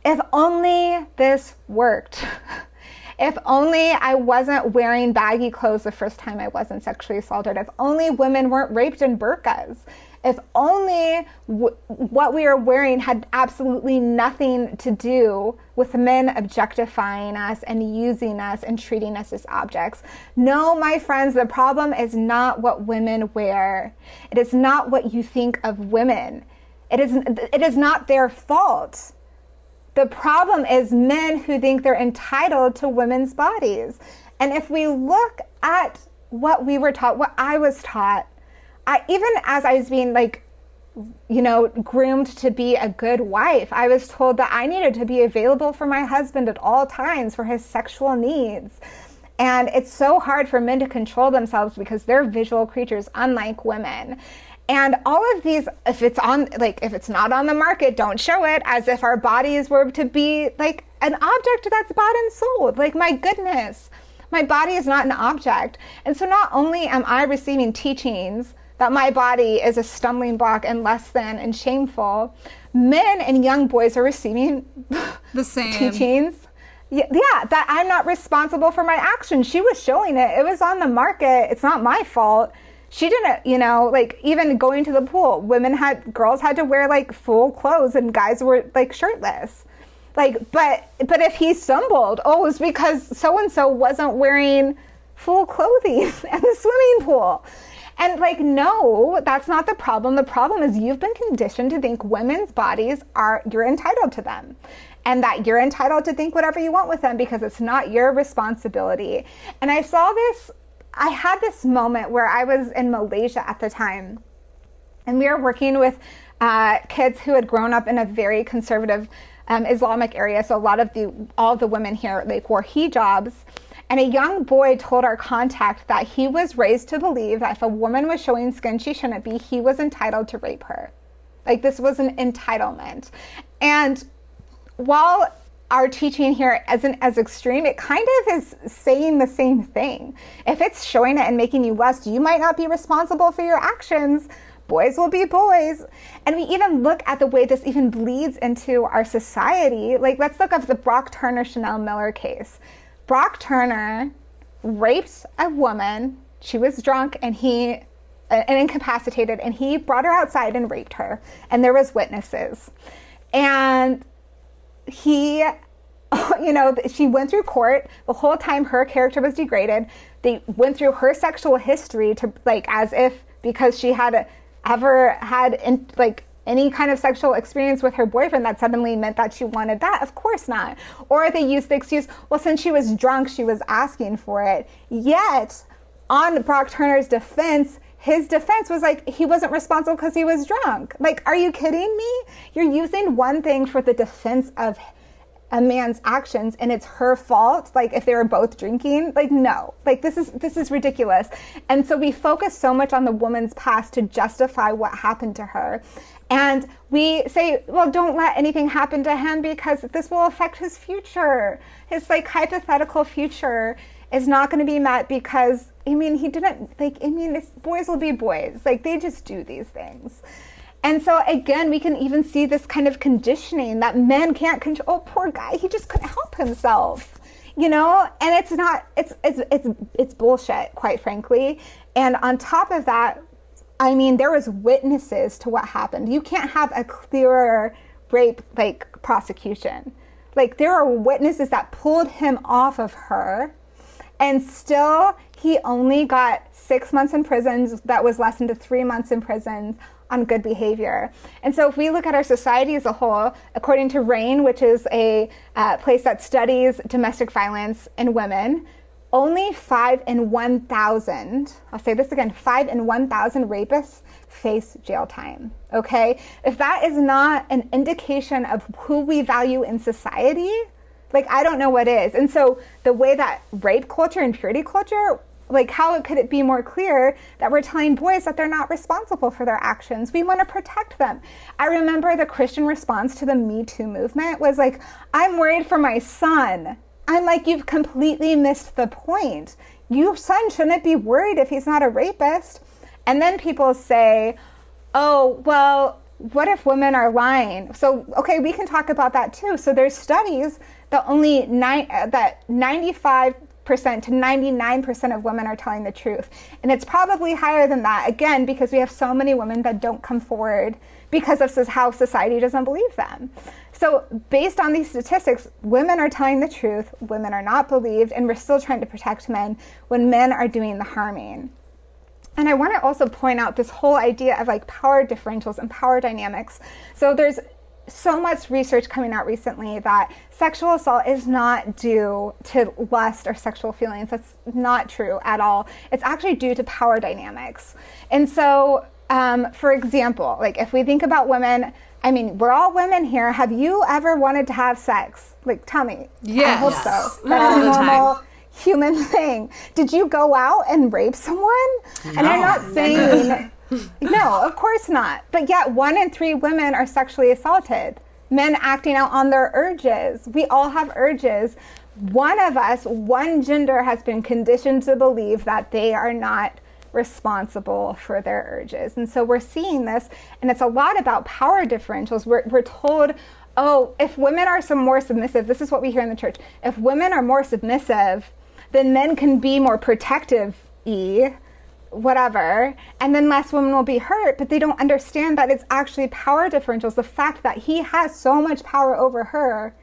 If only this worked. If only I wasn't wearing baggy clothes the first time I wasn't sexually assaulted. If only women weren't raped in burqas. If only w- what we are wearing had absolutely nothing to do with men objectifying us and using us and treating us as objects. No, my friends, the problem is not what women wear. It is not what you think of women. It is, it is not their fault. The problem is men who think they're entitled to women's bodies. And if we look at what we were taught, what I was taught, I, even as I was being like, you know, groomed to be a good wife, I was told that I needed to be available for my husband at all times for his sexual needs. And it's so hard for men to control themselves because they're visual creatures, unlike women. And all of these, if it's on, like, if it's not on the market, don't show it as if our bodies were to be like an object that's bought and sold. Like, my goodness, my body is not an object. And so not only am I receiving teachings that my body is a stumbling block and less than and shameful, men and young boys are receiving The same. teachings. Yeah, yeah, that I'm not responsible for my actions. She was showing it. It was on the market. It's not my fault. She didn't, you know, like even going to the pool, women had girls had to wear like full clothes and guys were like shirtless. Like, but but if he stumbled, oh, it was because so and so wasn't wearing full clothing at the swimming pool. And like, no, that's not the problem. The problem is you've been conditioned to think women's bodies are, you're entitled to them. And that you're entitled to think whatever you want with them because it's not your responsibility. And I saw this, I had this moment where I was in Malaysia at the time. And we were working with uh, kids who had grown up in a very conservative um, Islamic area. So a lot of the, all the women here, like wore hijabs. And a young boy told our contact that he was raised to believe that if a woman was showing skin she shouldn't be, he was entitled to rape her. Like this was an entitlement. And while our teaching here isn't as extreme, it kind of is saying the same thing. If it's showing it and making you lust, you might not be responsible for your actions. Boys will be boys. And we even look at the way this even bleeds into our society. Like, let's look at the Brock Turner Chanel Miller case. Brock Turner raped a woman. She was drunk and he uh, and incapacitated and he brought her outside and raped her and there was witnesses. And he you know she went through court the whole time her character was degraded. They went through her sexual history to like as if because she had ever had in, like any kind of sexual experience with her boyfriend that suddenly meant that she wanted that. Of course not. Or they used the excuse well since she was drunk she was asking for it. Yet on brock turner's defense his defense was like he wasn't responsible because he was drunk. Like, are you kidding me? You're using one thing for the defense of a man's actions and it's her fault like if they were both drinking? Like no. Like this is this is ridiculous. And so we focus so much on the woman's past to justify what happened to her. And we say well don't let anything happen to him because this will affect his future. His like hypothetical future is not going to be met because I mean, he didn't like. I mean, boys will be boys. Like they just do these things. And so again, we can even see this kind of conditioning that men can't control. Oh, poor guy, he just couldn't help himself, you know. And it's not. It's it's it's it's bullshit, quite frankly. And on top of that, I mean, there was witnesses to what happened. You can't have a clearer rape like prosecution. Like there are witnesses that pulled him off of her, and still he only got six months in prison that was lessened to three months in prison on good behavior. And so, if we look at our society as a whole, according to RAINN, which is a uh, place that studies domestic violence in women, only five in 1,000, I'll say this again, five in 1,000 rapists face jail time. Okay? If that is not an indication of who we value in society, like I don't know what is. And so, the way that rape culture and purity culture like how could it be more clear that we're telling boys that they're not responsible for their actions? We want to protect them. I remember the christian response to the me too movement was like i'm worried for my son. I'm like you've completely missed the point. Your son shouldn't be worried if he's not a rapist. And then people say oh well what if women are lying? So okay we can talk about that too. So there's studies that only nine uh, that 95 percent to 99% of women are telling the truth. And it's probably higher than that, again, because we have so many women that don't come forward because of how society doesn't believe them. So, based on these statistics, women are telling the truth, women are not believed, and we're still trying to protect men when men are doing the harming. And I want to also point out this whole idea of like power differentials and power dynamics. So, there's so much research coming out recently that sexual assault is not due to lust or sexual feelings. That's not true at all. It's actually due to power dynamics. And so, um, for example, like if we think about women, I mean, we're all women here. Have you ever wanted to have sex? Like, tell me. Yes. I hope so. That's a normal human thing. Did you go out and rape someone? No. And I'm not saying no, of course not. But yet, one in three women are sexually assaulted. Men acting out on their urges. We all have urges. One of us, one gender, has been conditioned to believe that they are not responsible for their urges. And so we're seeing this, and it's a lot about power differentials. We're, we're told, oh, if women are some more submissive, this is what we hear in the church. If women are more submissive, then men can be more protective y whatever and then less women will be hurt but they don't understand that it's actually power differentials the fact that he has so much power over her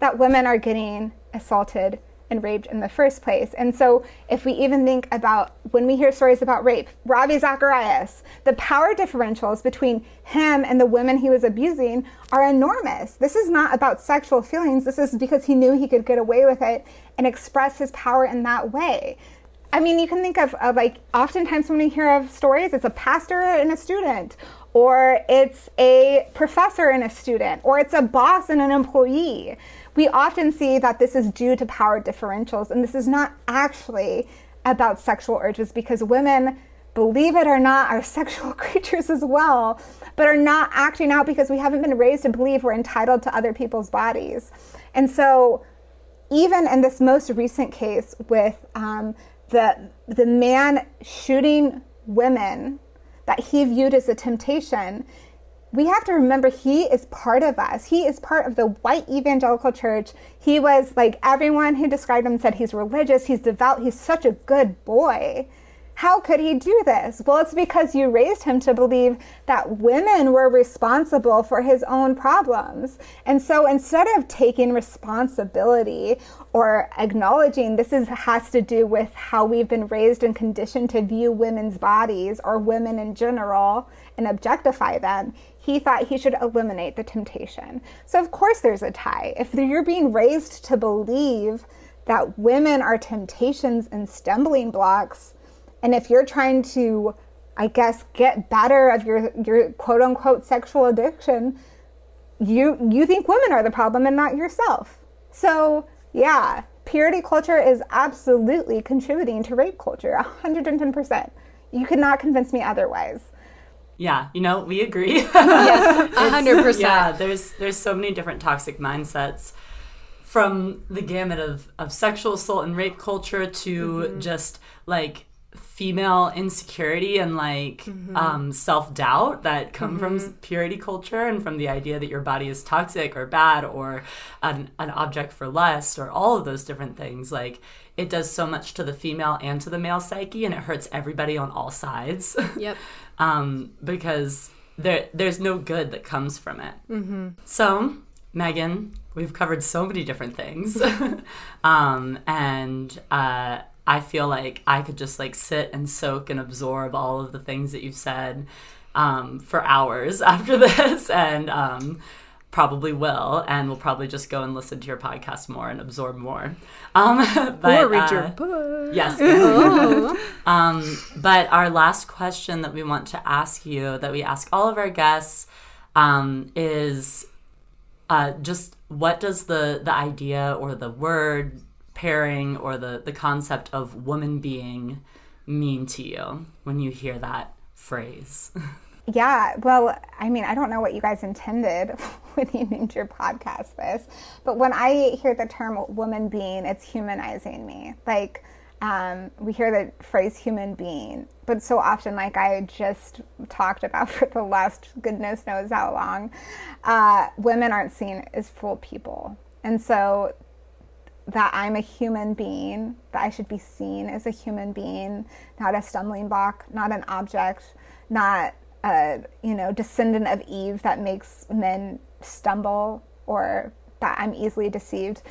that women are getting assaulted and raped in the first place. And so, if we even think about when we hear stories about rape, Ravi Zacharias, the power differentials between him and the women he was abusing are enormous. This is not about sexual feelings, this is because he knew he could get away with it and express his power in that way. I mean, you can think of, of like oftentimes when we hear of stories, it's a pastor and a student, or it's a professor and a student, or it's a boss and an employee we often see that this is due to power differentials, and this is not actually about sexual urges because women, believe it or not, are sexual creatures as well, but are not acting out because we haven't been raised to believe we're entitled to other people's bodies. And so, even in this most recent case with um, the the man shooting women that he viewed as a temptation, we have to remember he is part of us. He is part of the white evangelical church. He was like everyone who described him said he's religious, he's devout, he's such a good boy. How could he do this? Well, it's because you raised him to believe that women were responsible for his own problems. And so instead of taking responsibility or acknowledging this is, has to do with how we've been raised and conditioned to view women's bodies or women in general and objectify them, he thought he should eliminate the temptation. So, of course, there's a tie. If you're being raised to believe that women are temptations and stumbling blocks, and if you're trying to, I guess, get better of your, your quote unquote sexual addiction, you, you think women are the problem and not yourself. So, yeah, purity culture is absolutely contributing to rape culture, 110%. You could not convince me otherwise. Yeah, you know, we agree. yes, hundred percent. Yeah, there's there's so many different toxic mindsets from the gamut of, of sexual assault and rape culture to mm-hmm. just like female insecurity and like mm-hmm. um, self doubt that come mm-hmm. from purity culture and from the idea that your body is toxic or bad or an, an object for lust or all of those different things. Like it does so much to the female and to the male psyche and it hurts everybody on all sides. Yep. um, because there there's no good that comes from it. Mm-hmm. So, Megan, we've covered so many different things, um, and uh, I feel like I could just like sit and soak and absorb all of the things that you've said um, for hours after this, and um, probably will, and we'll probably just go and listen to your podcast more and absorb more. Um, but, or read uh, your book. Yes. Um, but our last question that we want to ask you, that we ask all of our guests, um, is uh, just what does the the idea or the word pairing or the the concept of woman being mean to you when you hear that phrase? Yeah, well, I mean, I don't know what you guys intended when you named your podcast this, but when I hear the term woman being, it's humanizing me. Like, um, we hear the phrase human being, but so often, like I just talked about for the last goodness knows how long, uh, women aren't seen as full people. And so, that I'm a human being, that I should be seen as a human being, not a stumbling block, not an object, not a you know descendant of Eve that makes men stumble or that I'm easily deceived.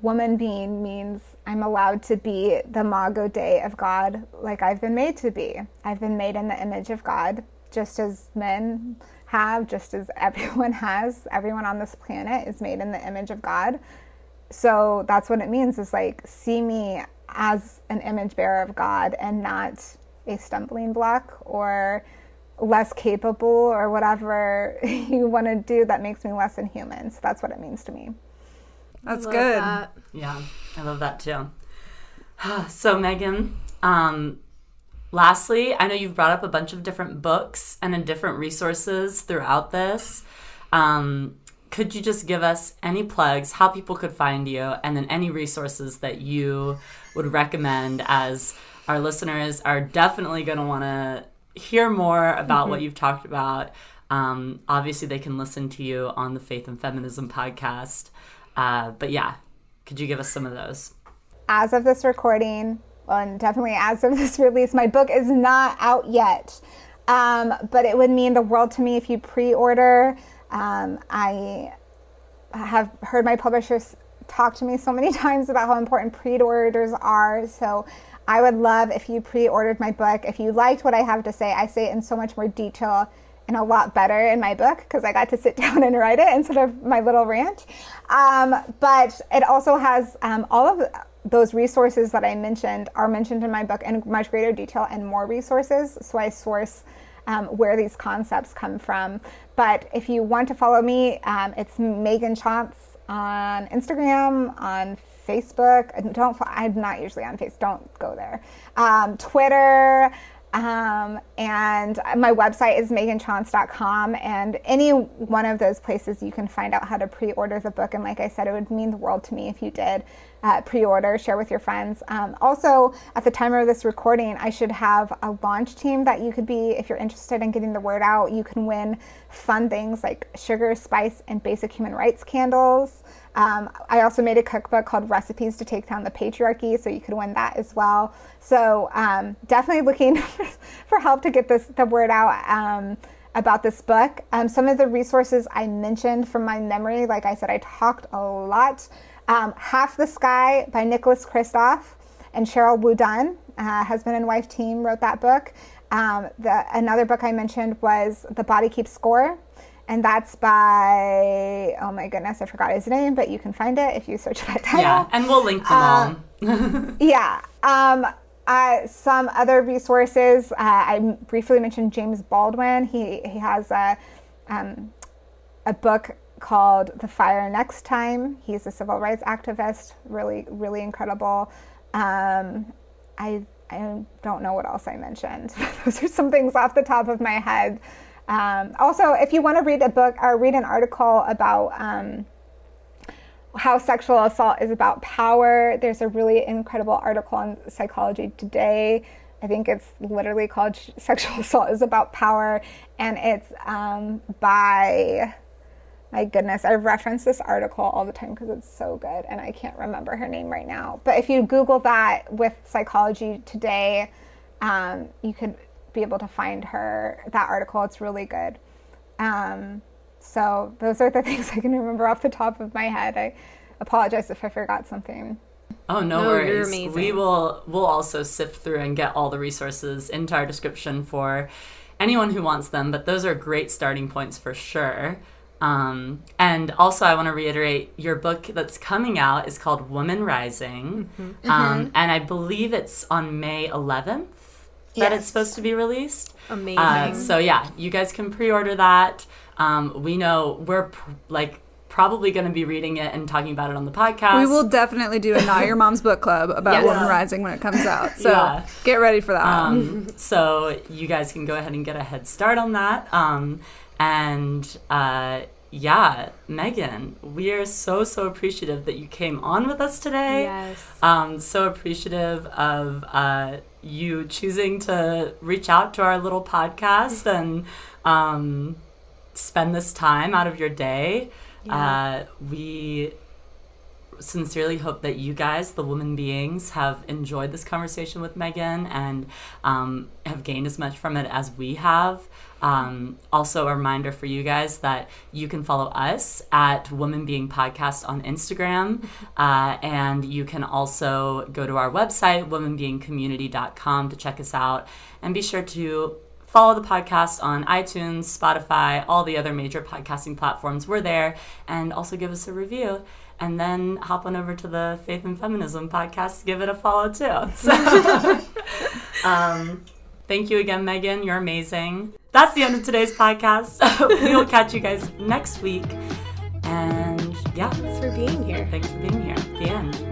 Woman being means I'm allowed to be the imago Dei of God like I've been made to be. I've been made in the image of God, just as men have, just as everyone has. Everyone on this planet is made in the image of God. So that's what it means is like see me as an image bearer of God and not a stumbling block or less capable or whatever you want to do that makes me less than human. So that's what it means to me. That's good. That. Yeah, I love that too. so, Megan, um, lastly, I know you've brought up a bunch of different books and different resources throughout this. Um, could you just give us any plugs, how people could find you, and then any resources that you would recommend as our listeners are definitely going to want to hear more about mm-hmm. what you've talked about. Um, obviously, they can listen to you on the Faith and Feminism podcast. Uh, but yeah, could you give us some of those? As of this recording, well, and definitely as of this release, my book is not out yet. Um, but it would mean the world to me if you pre order. Um, I have heard my publishers talk to me so many times about how important pre orders are. So I would love if you pre ordered my book. If you liked what I have to say, I say it in so much more detail and a lot better in my book because I got to sit down and write it instead of my little rant. Um, but it also has um, all of those resources that I mentioned are mentioned in my book in much greater detail and more resources. So I source um, where these concepts come from. But if you want to follow me, um, it's Megan Chance on Instagram, on Facebook. Don't. I'm not usually on Facebook. Don't go there. Um, Twitter. Um, and my website is meganchance.com. And any one of those places you can find out how to pre order the book. And like I said, it would mean the world to me if you did uh, pre order, share with your friends. Um, also, at the time of this recording, I should have a launch team that you could be, if you're interested in getting the word out, you can win fun things like sugar, spice, and basic human rights candles. Um, I also made a cookbook called Recipes to Take Down the Patriarchy, so you could win that as well. So um, definitely looking for help to get this the word out um, about this book. Um, some of the resources I mentioned from my memory, like I said, I talked a lot. Um, Half the Sky by Nicholas Kristof and Sheryl WuDunn, uh, husband and wife team, wrote that book. Um, the, another book I mentioned was The Body Keeps Score and that's by oh my goodness, I forgot his name, but you can find it if you search that title. Yeah, and we'll link them um, all. yeah. Um, uh, some other resources. Uh, I briefly mentioned James Baldwin. He he has a um, a book called The Fire Next Time. He's a civil rights activist. Really, really incredible. Um, I I don't know what else I mentioned. Those are some things off the top of my head um, also, if you want to read a book or read an article about um, how sexual assault is about power, there's a really incredible article on Psychology Today. I think it's literally called Sexual Assault is About Power, and it's um, by, my goodness, I reference this article all the time because it's so good, and I can't remember her name right now. But if you Google that with Psychology Today, um, you could be able to find her that article. It's really good. Um, so those are the things I can remember off the top of my head. I apologize if I forgot something. Oh no, no worries. We will we'll also sift through and get all the resources into our description for anyone who wants them. But those are great starting points for sure. Um, and also, I want to reiterate your book that's coming out is called Woman Rising, mm-hmm. Um, mm-hmm. and I believe it's on May 11th that it's supposed to be released. Amazing. Uh, so yeah, you guys can pre-order that. Um, we know we're pr- like probably going to be reading it and talking about it on the podcast. We will definitely do a Not Your Mom's Book Club about yes. Woman Rising when it comes out. So yeah. get ready for that. Um, so you guys can go ahead and get a head start on that. Um, and uh, yeah, Megan, we are so, so appreciative that you came on with us today. Yes. Um, so appreciative of uh, you choosing to reach out to our little podcast and um, spend this time out of your day. Yeah. Uh, we sincerely hope that you guys, the woman beings, have enjoyed this conversation with Megan and um, have gained as much from it as we have. Um, also, a reminder for you guys that you can follow us at Woman Being Podcast on Instagram. Uh, and you can also go to our website, womanbeingcommunity.com, to check us out. And be sure to follow the podcast on iTunes, Spotify, all the other major podcasting platforms. We're there. And also give us a review and then hop on over to the Faith and Feminism podcast give it a follow too. So, um, thank you again, Megan. You're amazing. That's the end of today's podcast. we'll catch you guys next week. And yeah. Thanks for being here. Thanks for being here. The end.